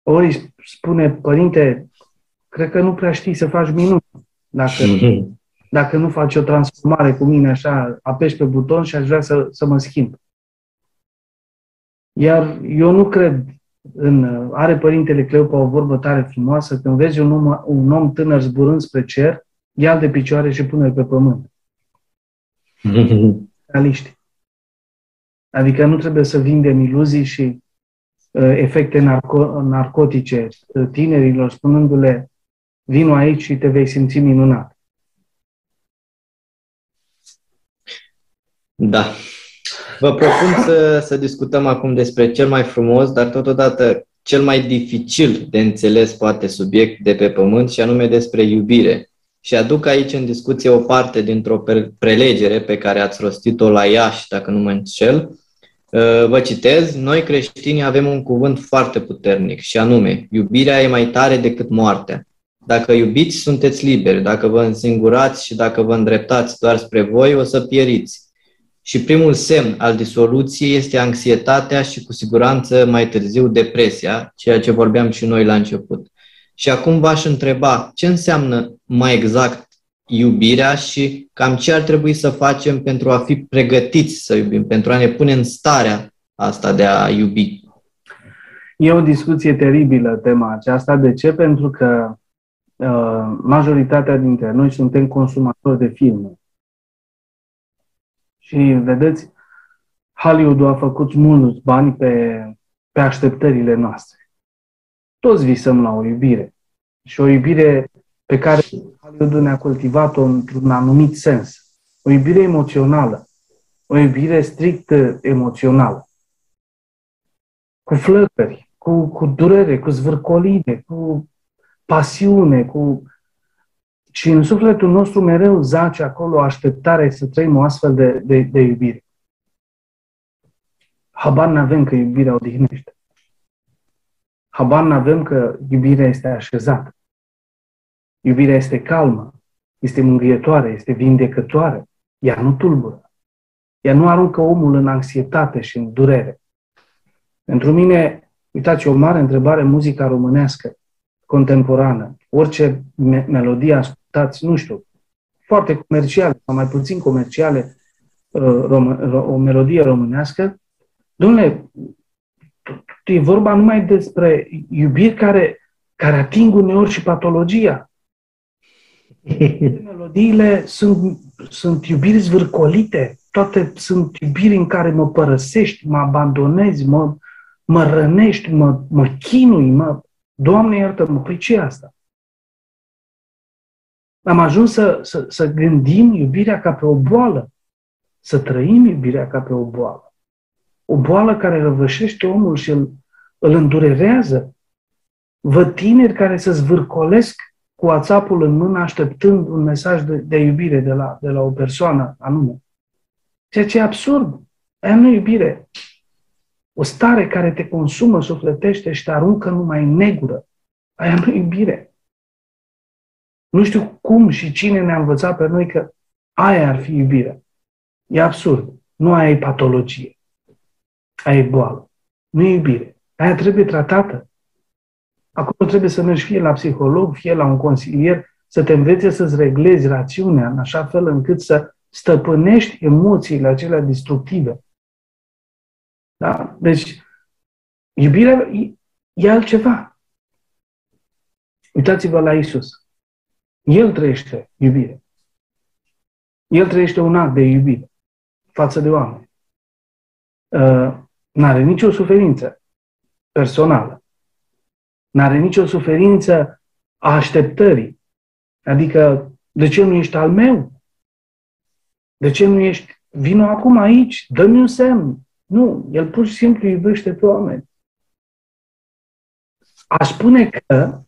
ori spune, părinte, cred că nu prea știi să faci minuni. Dacă *laughs* dacă nu faci o transformare cu mine așa, apeși pe buton și aș vrea să, să mă schimb. Iar eu nu cred în... Are Părintele Cleopa o vorbă tare frumoasă, când vezi un om, un om tânăr zburând spre cer, ia de picioare și pune pe pământ. *laughs* Realiști. Adică nu trebuie să vindem iluzii și uh, efecte narco- narcotice tinerilor, spunându-le vino aici și te vei simți minunat. Da. Vă propun să, să discutăm acum despre cel mai frumos, dar totodată cel mai dificil de înțeles poate subiect de pe pământ și anume despre iubire. Și aduc aici în discuție o parte dintr-o prelegere pe care ați rostit-o la Iași, dacă nu mă înșel. Uh, vă citez, noi creștini avem un cuvânt foarte puternic și anume, iubirea e mai tare decât moartea. Dacă iubiți, sunteți liberi. Dacă vă însingurați și dacă vă îndreptați doar spre voi, o să pieriți. Și primul semn al disoluției este anxietatea și cu siguranță mai târziu depresia, ceea ce vorbeam și noi la început. Și acum v-aș întreba ce înseamnă mai exact iubirea și cam ce ar trebui să facem pentru a fi pregătiți să iubim, pentru a ne pune în starea asta de a iubi. E o discuție teribilă tema aceasta. De ce? Pentru că uh, majoritatea dintre noi suntem consumatori de filme. Și vedeți, Hollywood a făcut mulți bani pe, pe așteptările noastre. Toți visăm la o iubire. Și o iubire pe care Hollywood ne-a cultivat-o într-un anumit sens. O iubire emoțională. O iubire strict emoțională. Cu flăcări, cu, cu durere, cu zvârcoline, cu pasiune, cu și în sufletul nostru mereu zace acolo așteptare să trăim o astfel de, de, de iubire. Habar n-avem că iubirea odihnește. Habar n-avem că iubirea este așezată. Iubirea este calmă, este mângâietoare, este vindecătoare. Ea nu tulbură. Ea nu aruncă omul în anxietate și în durere. Pentru mine, uitați, o mare întrebare muzica românească contemporană. Orice me- melodie ascultați, nu știu, foarte comerciale sau mai puțin comerciale, uh, o melodie românească, domnule, e vorba numai despre iubiri care, care ating uneori și patologia. Melodiile sunt, sunt iubiri zvârcolite, toate sunt iubiri în care mă părăsești, mă abandonezi, mă, mă rănești, mă, mă chinui, mă... Doamne iartă-mă, păi ce asta? Am ajuns să, să, să gândim iubirea ca pe o boală, să trăim iubirea ca pe o boală. O boală care răvășește omul și îl, îl îndurerează. Văd tineri care se zvârcolesc cu WhatsApp-ul în mână așteptând un mesaj de, de iubire de la, de la o persoană anume. Ceea ce e absurd. Aia nu iubire. O stare care te consumă sufletește și te aruncă numai în negură. Aia nu iubire. Nu știu cum și cine ne-a învățat pe noi că aia ar fi iubire. E absurd. Nu aia e patologie. Aia e boală. Nu e iubire. Aia trebuie tratată. Acolo trebuie să mergi fie la psiholog, fie la un consilier, să te învețe să-ți reglezi rațiunea în așa fel încât să stăpânești emoțiile acelea destructive. Da? Deci, iubirea e, e altceva. Uitați-vă la Isus. El trăiește iubire. El trăiește un act de iubire față de oameni. Uh, n-are nicio suferință personală. N-are nicio suferință a așteptării. Adică, de ce nu ești al meu? De ce nu ești? Vino acum aici, dă-mi un semn. Nu, el pur și simplu iubește pe oameni. Aș spune că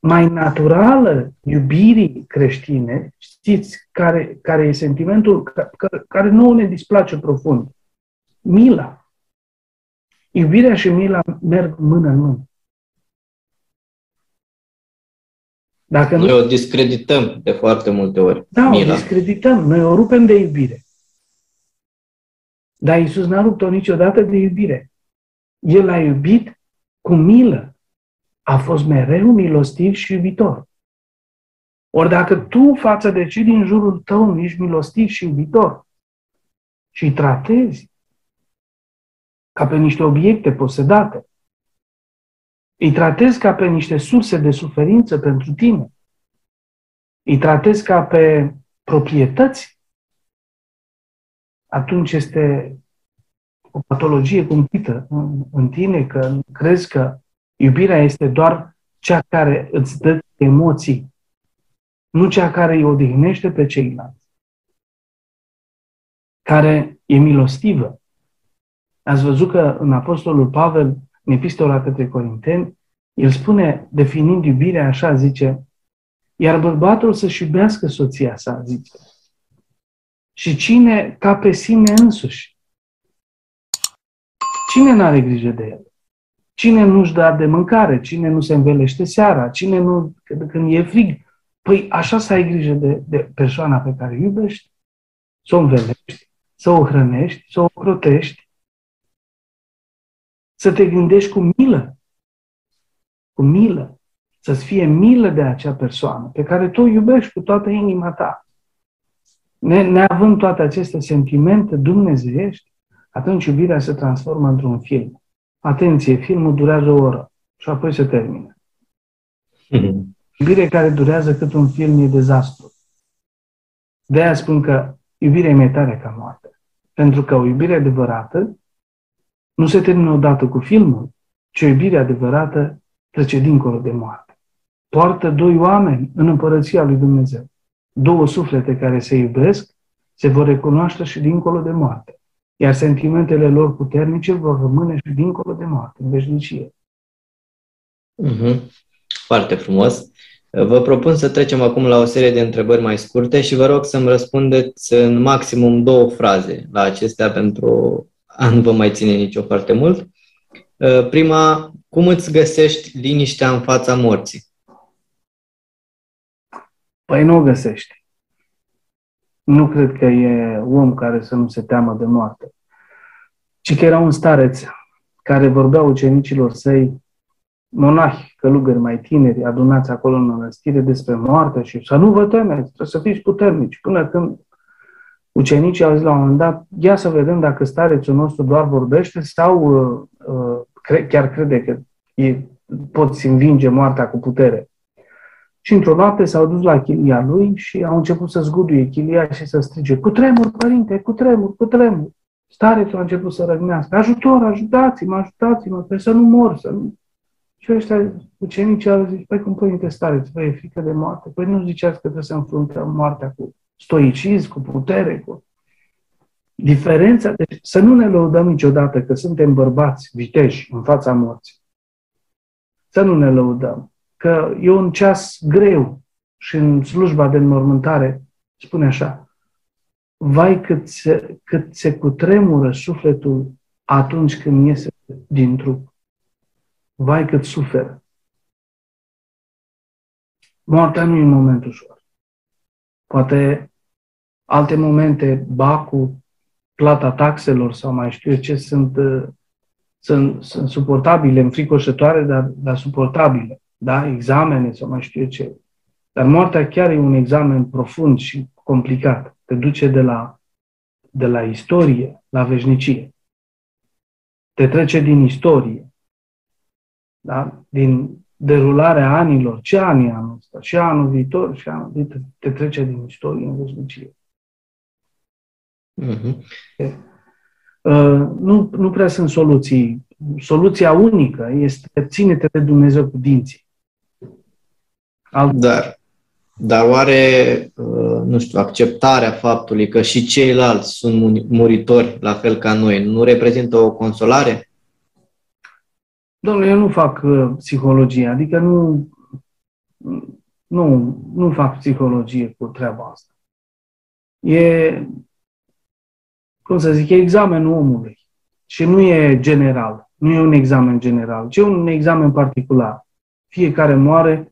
mai naturală iubirii creștine, știți care, care e sentimentul care, care nu ne displace profund? Mila. Iubirea și mila merg mână în mână. Dacă Noi nu... o discredităm de foarte multe ori. Da, mila. o discredităm. Noi o rupem de iubire. Dar Iisus n-a rupt-o niciodată de iubire. El a iubit cu milă. A fost mereu milostiv și iubitor. Ori dacă tu față de cei din jurul tău nu ești milostiv și iubitor și îi tratezi ca pe niște obiecte posedate, îi tratezi ca pe niște surse de suferință pentru tine. Îi tratezi ca pe proprietăți. Atunci este o patologie cumplită în tine, că crezi că iubirea este doar cea care îți dă emoții, nu cea care îi odihnește pe ceilalți, care e milostivă. Ați văzut că în Apostolul Pavel în epistola către Corinteni, el spune, definind iubirea așa, zice, iar bărbatul să-și iubească soția sa, zice. Și cine ca pe sine însuși? Cine nu are grijă de el? Cine nu-și dă de mâncare? Cine nu se învelește seara? Cine nu, când e frig? Păi așa să ai grijă de, de persoana pe care iubești, să o învelești, să o hrănești, să o crotești, să te gândești cu milă. Cu milă. Să-ți fie milă de acea persoană pe care tu o iubești cu toată inima ta. Ne, neavând toate aceste sentimente dumnezeiești, atunci iubirea se transformă într-un film. Atenție, filmul durează o oră și apoi se termină. Mm-hmm. Iubire care durează cât un film e dezastru. De aia spun că iubirea e mai tare ca moarte. Pentru că o iubire adevărată nu se termină odată cu filmul, ci o iubire adevărată trece dincolo de moarte. Poartă doi oameni în împărăția lui Dumnezeu. Două suflete care se iubesc se vor recunoaște și dincolo de moarte. Iar sentimentele lor puternice vor rămâne și dincolo de moarte, în veșnicie. Mm-hmm. Foarte frumos. Vă propun să trecem acum la o serie de întrebări mai scurte și vă rog să-mi răspundeți în maximum două fraze la acestea pentru a nu vă mai ține nicio foarte mult. Uh, prima, cum îți găsești liniștea în fața morții? Păi nu o găsești. Nu cred că e om care să nu se teamă de moarte. Ci că era un stareț care vorbea ucenicilor săi, monahi, călugări mai tineri, adunați acolo în mănăstire despre moarte și să nu vă temeți, trebuie să fiți puternici până când ucenicii au zis la un moment dat, ia să vedem dacă starețul nostru doar vorbește sau uh, uh, cre- chiar crede că e, poți învinge moartea cu putere. Și într-o noapte s-au dus la chilia lui și au început să zguduie chilia și să strige, cu tremur, părinte, cu tremur, cu tremur. Starețul a început să răgnească, ajutor, ajutați-mă, ajutați-mă, pe să nu mor, să nu... Și ăștia, ucenicii au zis, păi cum părinte stareț, vă e frică de moarte? Păi nu ziceați că trebuie să înfruntăm moartea cu stoicism, cu putere, cu... Diferența, deci să nu ne lăudăm niciodată că suntem bărbați viteji în fața morții. Să nu ne lăudăm că e un ceas greu și în slujba de înmormântare spune așa, vai cât se, cât se cutremură sufletul atunci când iese din trup. Vai cât suferă. Moartea nu e un moment ușor. Poate alte momente, bacul, plata taxelor sau mai știu eu ce, sunt, sunt, sunt suportabile, înfricoșătoare, dar, dar suportabile da? examene sau mai știu eu ce. Dar moartea chiar e un examen profund și complicat. Te duce de la, de la istorie la veșnicie. Te trece din istorie, da? din derularea anilor. Ce ani e anul ăsta? Și anul viitor? Și anul viitor. Te trece din istorie în veșnicie. Uh-huh. Uh, nu, nu prea sunt soluții. Soluția unică este ține-te de Dumnezeu cu dinții. Alt... Dar, dar oare, uh, nu știu, acceptarea faptului că și ceilalți sunt muritori, la fel ca noi, nu reprezintă o consolare? Domnule, eu nu fac uh, psihologie, adică nu, nu, nu fac psihologie cu treaba asta. E, cum să zic, e examenul omului. Și nu e general. Nu e un examen general, ci un examen particular. Fiecare moare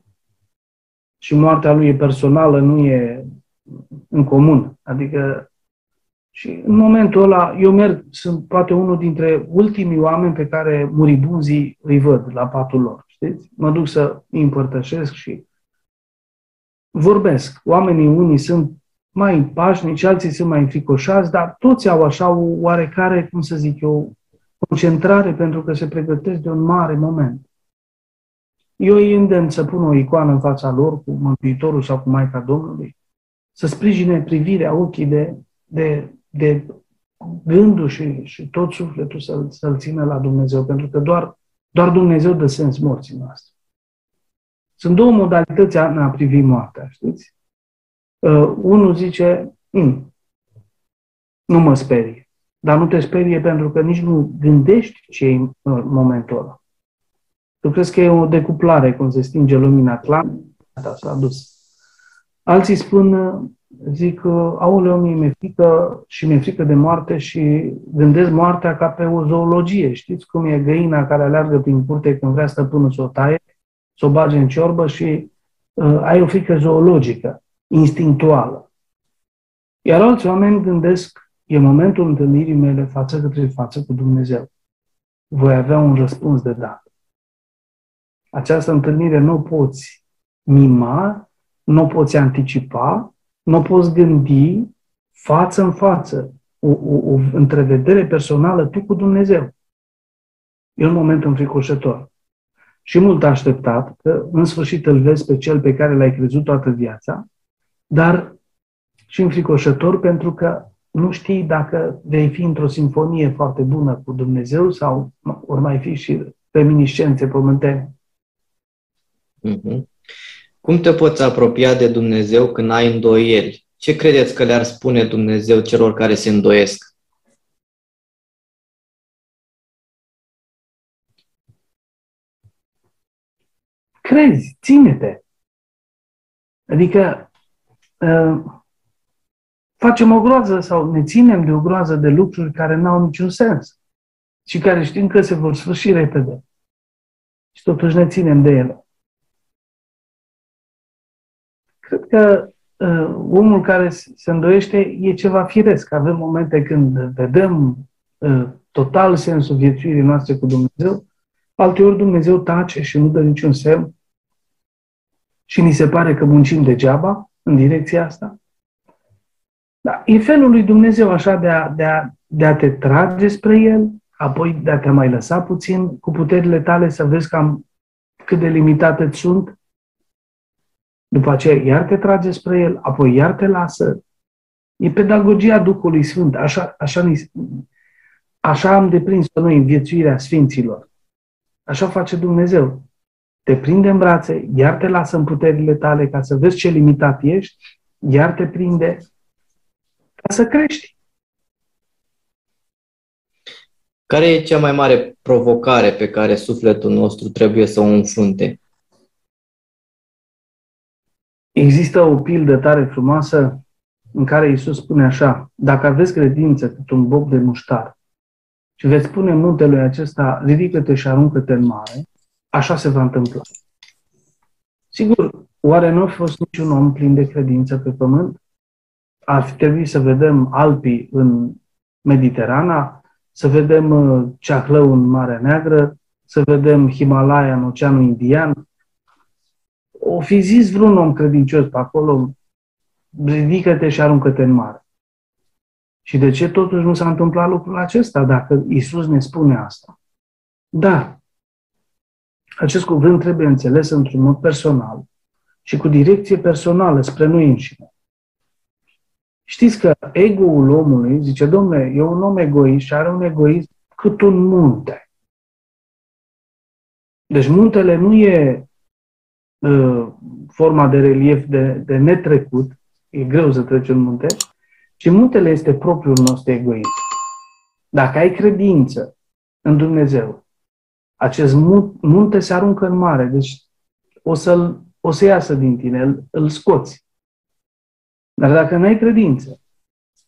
și moartea lui e personală, nu e în comun. Adică și în momentul ăla, eu merg, sunt poate unul dintre ultimii oameni pe care muribunzii îi văd la patul lor. Știți? Mă duc să îi împărtășesc și vorbesc. Oamenii unii sunt mai pașnici, alții sunt mai înfricoșați, dar toți au așa o oarecare, cum să zic eu, concentrare pentru că se pregătesc de un mare moment. Eu îi îndemn să pun o icoană în fața lor cu Mântuitorul sau cu Maica Domnului, să sprijine privirea, ochii de, de, de gândul și, și tot sufletul să-l, să-l țină la Dumnezeu, pentru că doar, doar Dumnezeu dă sens morții noastre. Sunt două modalități în a privi moartea, știți? Uh, unul zice, mm, nu mă sperie. Dar nu te sperie pentru că nici nu gândești ce e în momentul ăla. Tu crezi că e o decuplare, cum se stinge lumina clan? Da, s-a dus. Alții spun, zic, aoleu, mie mi-e frică și mi-e frică de moarte și gândesc moartea ca pe o zoologie. Știți cum e găina care aleargă prin curte când vrea stăpânul să o taie, să o bage în ciorbă și uh, ai o frică zoologică, instinctuală. Iar alți oameni gândesc, e momentul întâlnirii mele față către față cu Dumnezeu. Voi avea un răspuns de dat această întâlnire nu poți mima, nu poți anticipa, nu poți gândi față în față, o, o, o întrevedere personală tu cu Dumnezeu. E un moment înfricoșător. Și mult așteptat că în sfârșit îl vezi pe cel pe care l-ai crezut toată viața, dar și înfricoșător pentru că nu știi dacă vei fi într-o sinfonie foarte bună cu Dumnezeu sau ori mai fi și reminiscențe pământene. Mm-hmm. Cum te poți apropia de Dumnezeu când ai îndoieli? Ce credeți că le-ar spune Dumnezeu celor care se îndoiesc? Crezi, ține-te. Adică uh, facem o groază sau ne ținem de o groază de lucruri care n-au niciun sens și care știm că se vor sfârși repede. Și totuși ne ținem de ele. Cred că uh, omul care se îndoiește e ceva firesc. Avem momente când vedem uh, total sensul viețuirii noastre cu Dumnezeu, alteori Dumnezeu tace și nu dă niciun semn și ni se pare că muncim degeaba în direcția asta. Da, e felul lui Dumnezeu așa de a, de, a, de a te trage spre El, apoi de a te mai lăsa puțin cu puterile tale să vezi cam cât de limitate sunt după aceea iar te trage spre El, apoi iar te lasă. E pedagogia Duhului Sfânt. Așa, așa, așa am deprins pe noi în viețuirea Sfinților. Așa face Dumnezeu. Te prinde în brațe, iar te lasă în puterile tale ca să vezi ce limitat ești, iar te prinde ca să crești. Care e cea mai mare provocare pe care sufletul nostru trebuie să o înfrunte? Există o pildă tare frumoasă în care Isus spune așa, dacă aveți credință cât un bob de muștar și veți spune muntelui acesta, ridică-te și aruncă-te în mare, așa se va întâmpla. Sigur, oare nu a fost niciun om plin de credință pe pământ? Ar fi trebuit să vedem Alpii în Mediterana, să vedem uh, Ceahlău în Marea Neagră, să vedem Himalaya în Oceanul Indian. O fi zis vreun om credincios pe acolo, ridică-te și aruncă-te în mare. Și de ce totuși nu s-a întâmplat lucrul acesta dacă Isus ne spune asta? Dar acest cuvânt trebuie înțeles într-un mod personal și cu direcție personală spre noi înșine. Știți că ego-ul omului, zice, domnule, e un om egoist și are un egoism cât un munte. Deci muntele nu e uh, forma de relief de, de netrecut, e greu să treci un munte, ci muntele este propriul nostru egoism. Dacă ai credință în Dumnezeu, acest munte se aruncă în mare, deci o, să o să iasă din tine, îl, îl scoți. Dar dacă nu ai credință,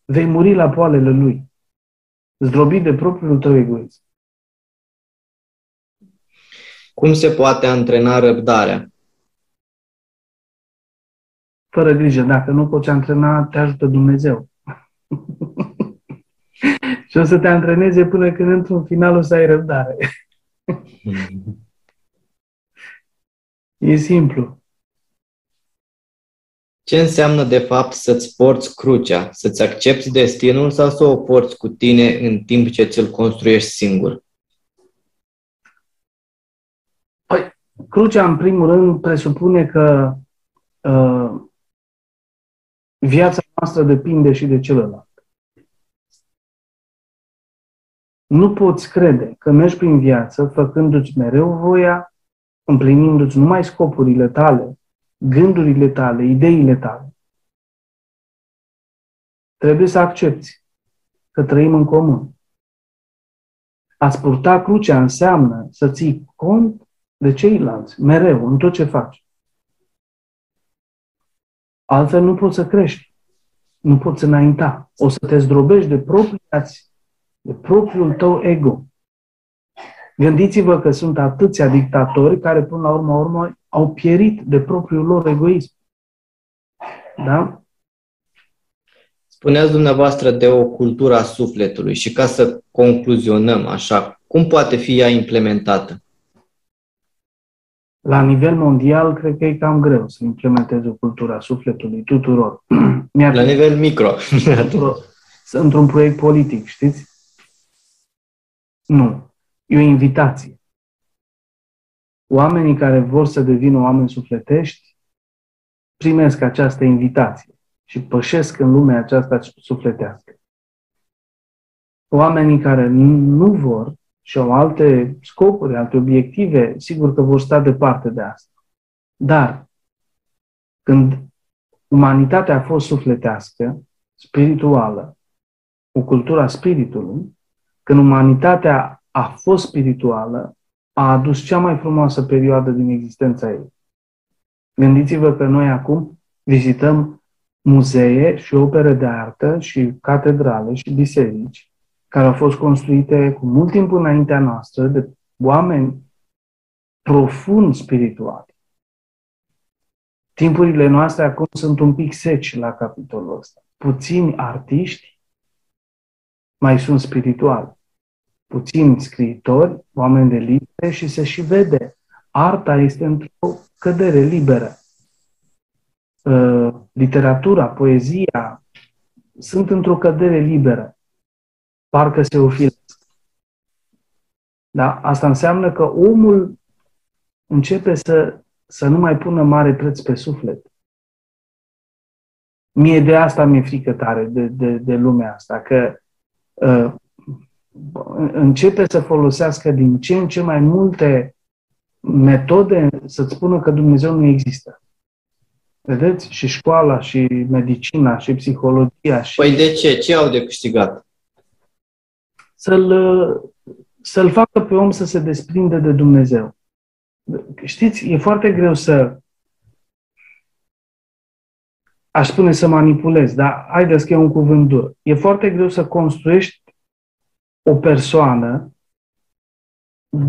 vei muri la poalele lui, zdrobit de propriul tău egoism. Cum se poate antrena răbdarea? Fără grijă, dacă nu poți antrena, te ajută Dumnezeu. *laughs* și o să te antreneze până când într-un final o să ai răbdare. *laughs* e simplu. Ce înseamnă de fapt să-ți porți crucea, să-ți accepti destinul sau să o porți cu tine în timp ce ți-l construiești singur? Păi, crucea, în primul rând, presupune că uh, viața noastră depinde și de celălalt. Nu poți crede că mergi prin viață făcându-ți mereu voia, împlinindu-ți numai scopurile tale, gândurile tale, ideile tale. Trebuie să accepti că trăim în comun. A-ți purta crucea înseamnă să ții cont de ceilalți, mereu, în tot ce faci. Altfel nu poți să crești. Nu poți înainta. O să te zdrobești de propriați, de propriul tău ego. Gândiți-vă că sunt atâția dictatori care, până la urmă, urmă au pierit de propriul lor egoism. Da? Spuneați dumneavoastră de o cultură a sufletului și ca să concluzionăm așa, cum poate fi ea implementată? La nivel mondial, cred că e cam greu să implementeze o cultură a sufletului tuturor. *clears throat* La nivel micro. Într-un proiect politic, știți? Nu. E o invitație. Oamenii care vor să devină oameni sufletești primesc această invitație și pășesc în lumea aceasta sufletească. Oamenii care nu vor și au alte scopuri, alte obiective, sigur că vor sta departe de asta. Dar când umanitatea a fost sufletească, spirituală, o cultură a spiritului, când umanitatea a fost spirituală, a adus cea mai frumoasă perioadă din existența ei. Gândiți-vă că noi acum vizităm muzee și opere de artă și catedrale și biserici care au fost construite cu mult timp înaintea noastră de oameni profund spirituali. Timpurile noastre acum sunt un pic seci la capitolul ăsta. Puțini artiști mai sunt spirituali puțini scriitori, oameni de litere și se și vede. Arta este într-o cădere liberă. Uh, literatura, poezia sunt într-o cădere liberă. Parcă se ofilesc. Da? Asta înseamnă că omul începe să, să nu mai pună mare preț pe suflet. Mie de asta mi-e frică tare, de, de, de lumea asta, că uh, începe să folosească din ce în ce mai multe metode să-ți spună că Dumnezeu nu există. Vedeți? Și școala, și medicina, și psihologia. Și... Păi de ce? Ce au de câștigat? Să-l, să-l facă pe om să se desprinde de Dumnezeu. Știți, e foarte greu să aș spune să manipulezi, dar haideți că e un cuvânt dur. E foarte greu să construiești o persoană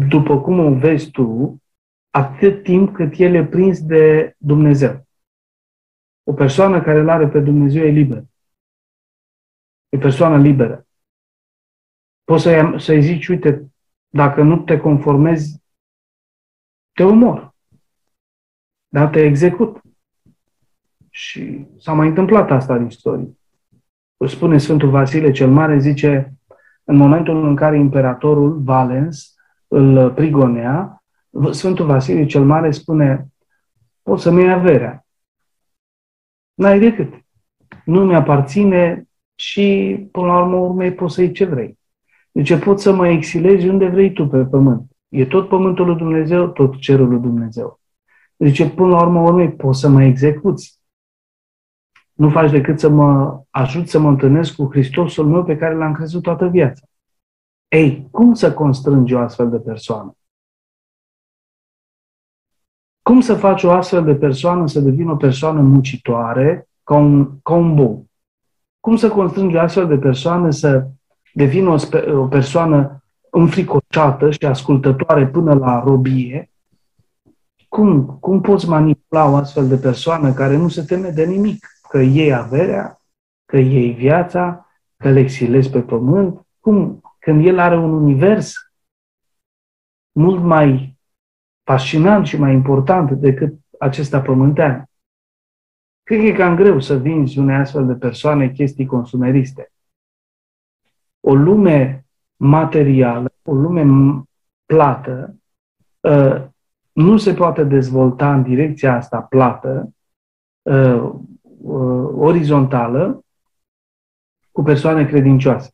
după cum o vezi tu, atât timp cât el e prins de Dumnezeu. O persoană care îl are pe Dumnezeu e liberă. E o persoană liberă. Poți să-i, să zici, uite, dacă nu te conformezi, te omor. Dar te execut. Și s-a mai întâmplat asta în istorie. O spune Sfântul Vasile cel Mare, zice, în momentul în care imperatorul Valens îl prigonea, Sfântul Vasile cel Mare spune, poți să-mi iei averea. N-ai decât. Nu mi-aparține și, până la urmă, urmei, poți să iei ce vrei. Deci poți să mă exilezi unde vrei tu pe pământ. E tot pământul lui Dumnezeu, tot cerul lui Dumnezeu. Deci, până la urmă, urmei, poți să mă execuți. Nu faci decât să mă ajut să mă întâlnesc cu Hristosul meu pe care l-am crezut toată viața. Ei, cum să constrângi o astfel de persoană? Cum să faci o astfel de persoană să devină o persoană muncitoare ca un, ca un bou? Cum să constrângi o astfel de persoană să devină o, o persoană înfricoșată și ascultătoare până la robie? Cum, cum poți manipula o astfel de persoană care nu se teme de nimic? Că iei averea, că iei viața, că le exilezi pe pământ? Cum, când el are un univers mult mai fascinant și mai important decât acesta pământean. Cred că e cam greu să vinzi unei astfel de persoane chestii consumeriste. O lume materială, o lume plată, ă, nu se poate dezvolta în direcția asta plată, ă, ă, orizontală, cu persoane credincioase.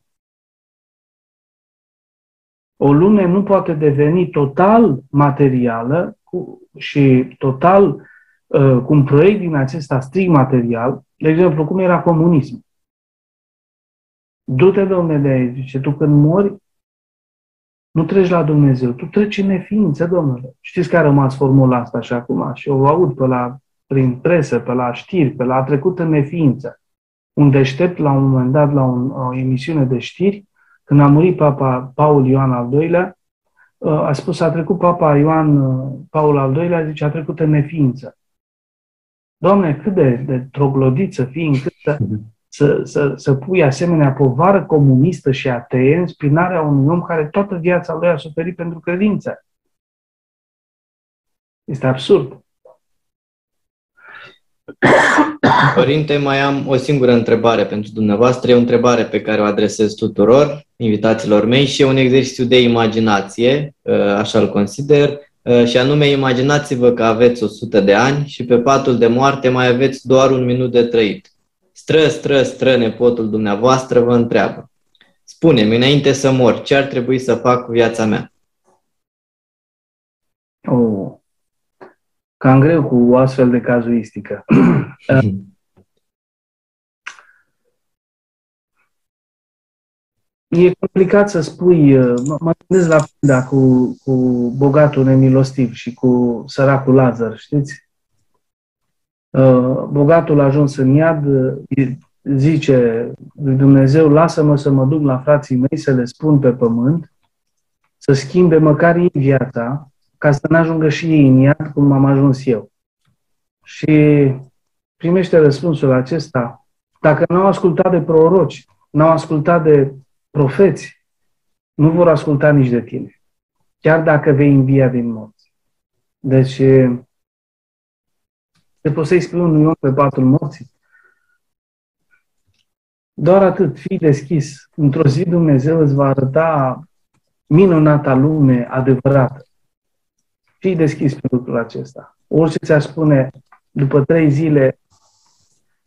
O lume nu poate deveni total materială cu, și total uh, cu un proiect din acesta strict material, de exemplu, cum era comunism. Du-te, domnule, de aici. Zice, tu când mori, nu treci la Dumnezeu, tu treci în neființă, domnule. Știți că a rămas formula asta și acum? Și o aud pe la, prin presă, pe la știri, pe la a trecut în neființă. Un deștept, la un moment dat, la un, o emisiune de știri, când a murit Papa Paul Ioan al II-lea, uh, a spus, a trecut Papa Ioan uh, Paul al II-lea, zice, a trecut în neființă. Doamne, cât de, de troglodit să fii încât să, *laughs* să, să, să pui asemenea povară comunistă și atee în spinarea unui om care toată viața lui a suferit pentru credință. Este absurd. Părinte, mai am o singură întrebare pentru dumneavoastră. E o întrebare pe care o adresez tuturor invitaților mei și e un exercițiu de imaginație, uh, așa îl consider, uh, și anume imaginați-vă că aveți 100 de ani și pe patul de moarte mai aveți doar un minut de trăit. Stră, stră, stră, nepotul dumneavoastră vă întreabă. Spune-mi, înainte să mor, ce ar trebui să fac cu viața mea? Oh cam greu cu o astfel de cazuistică. *clears throat* E complicat să spui, uh, mă gândesc la da, cu, cu bogatul nemilostiv și cu săracul Lazar, știți? Uh, bogatul a ajuns în iad, zice lui Dumnezeu, lasă-mă să mă duc la frații mei să le spun pe pământ, să schimbe măcar ei viața, ca să nu ajungă și ei în iad cum am ajuns eu. Și primește răspunsul acesta. Dacă nu au ascultat de proroci, nu au ascultat de profeți, nu vor asculta nici de tine. Chiar dacă vei învia din morți. Deci, te poți să-i spui unui om pe patul morții? Doar atât, fii deschis. Într-o zi Dumnezeu îți va arăta minunata lume adevărată. Fii deschis pe lucrul acesta. Orice ți-ar spune după trei zile,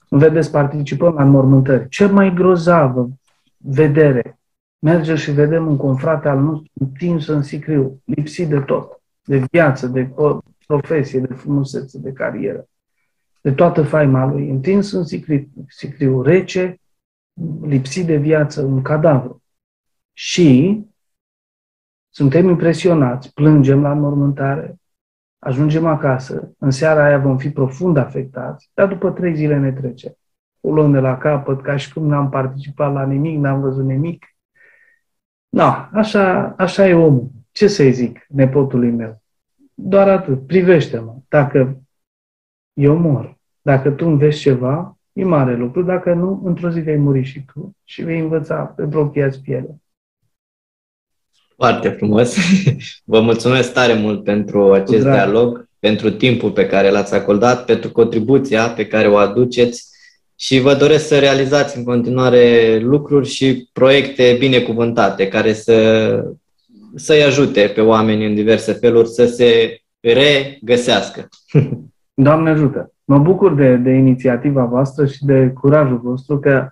Vedeți, participăm la înmormântări. Ce mai grozavă vedere. Merge și vedem un confrate al nostru întins în sicriu, lipsit de tot, de viață, de profesie, de frumusețe, de carieră, de toată faima lui, întins în sicriu, sicriu rece, lipsit de viață, un cadavru. Și suntem impresionați, plângem la înmormântare, ajungem acasă, în seara aia vom fi profund afectați, dar după trei zile ne trece. O luăm de la capăt, ca și cum n-am participat la nimic, n-am văzut nimic. No, așa, așa e omul. Ce să-i zic nepotului meu? Doar atât. Privește-mă. Dacă eu mor, dacă tu înveți ceva, e mare lucru. Dacă nu, într-o zi vei muri și tu și vei învăța pe blocheați pielea. Foarte frumos. *laughs* Vă mulțumesc tare mult pentru acest Drag. dialog, pentru timpul pe care l-ați acordat, pentru contribuția pe care o aduceți și vă doresc să realizați în continuare lucruri și proiecte binecuvântate care să, să-i ajute pe oameni în diverse feluri să se regăsească. *laughs* Doamne ajută! Mă bucur de, de inițiativa voastră și de curajul vostru că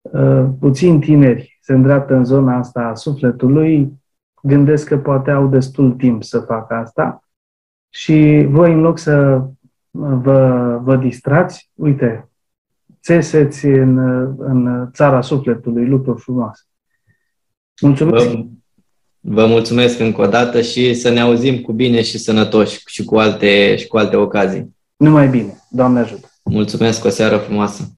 uh, puțini tineri se îndreaptă în zona asta a sufletului, gândesc că poate au destul timp să facă asta și voi, în loc să vă, vă distrați, uite, țeseți în, în țara sufletului lucruri frumoase. Mulțumesc! Vă, vă mulțumesc încă o dată și să ne auzim cu bine și sănătoși și cu alte, și cu alte ocazii. Numai bine. Doamne ajută! Mulțumesc, o seară frumoasă!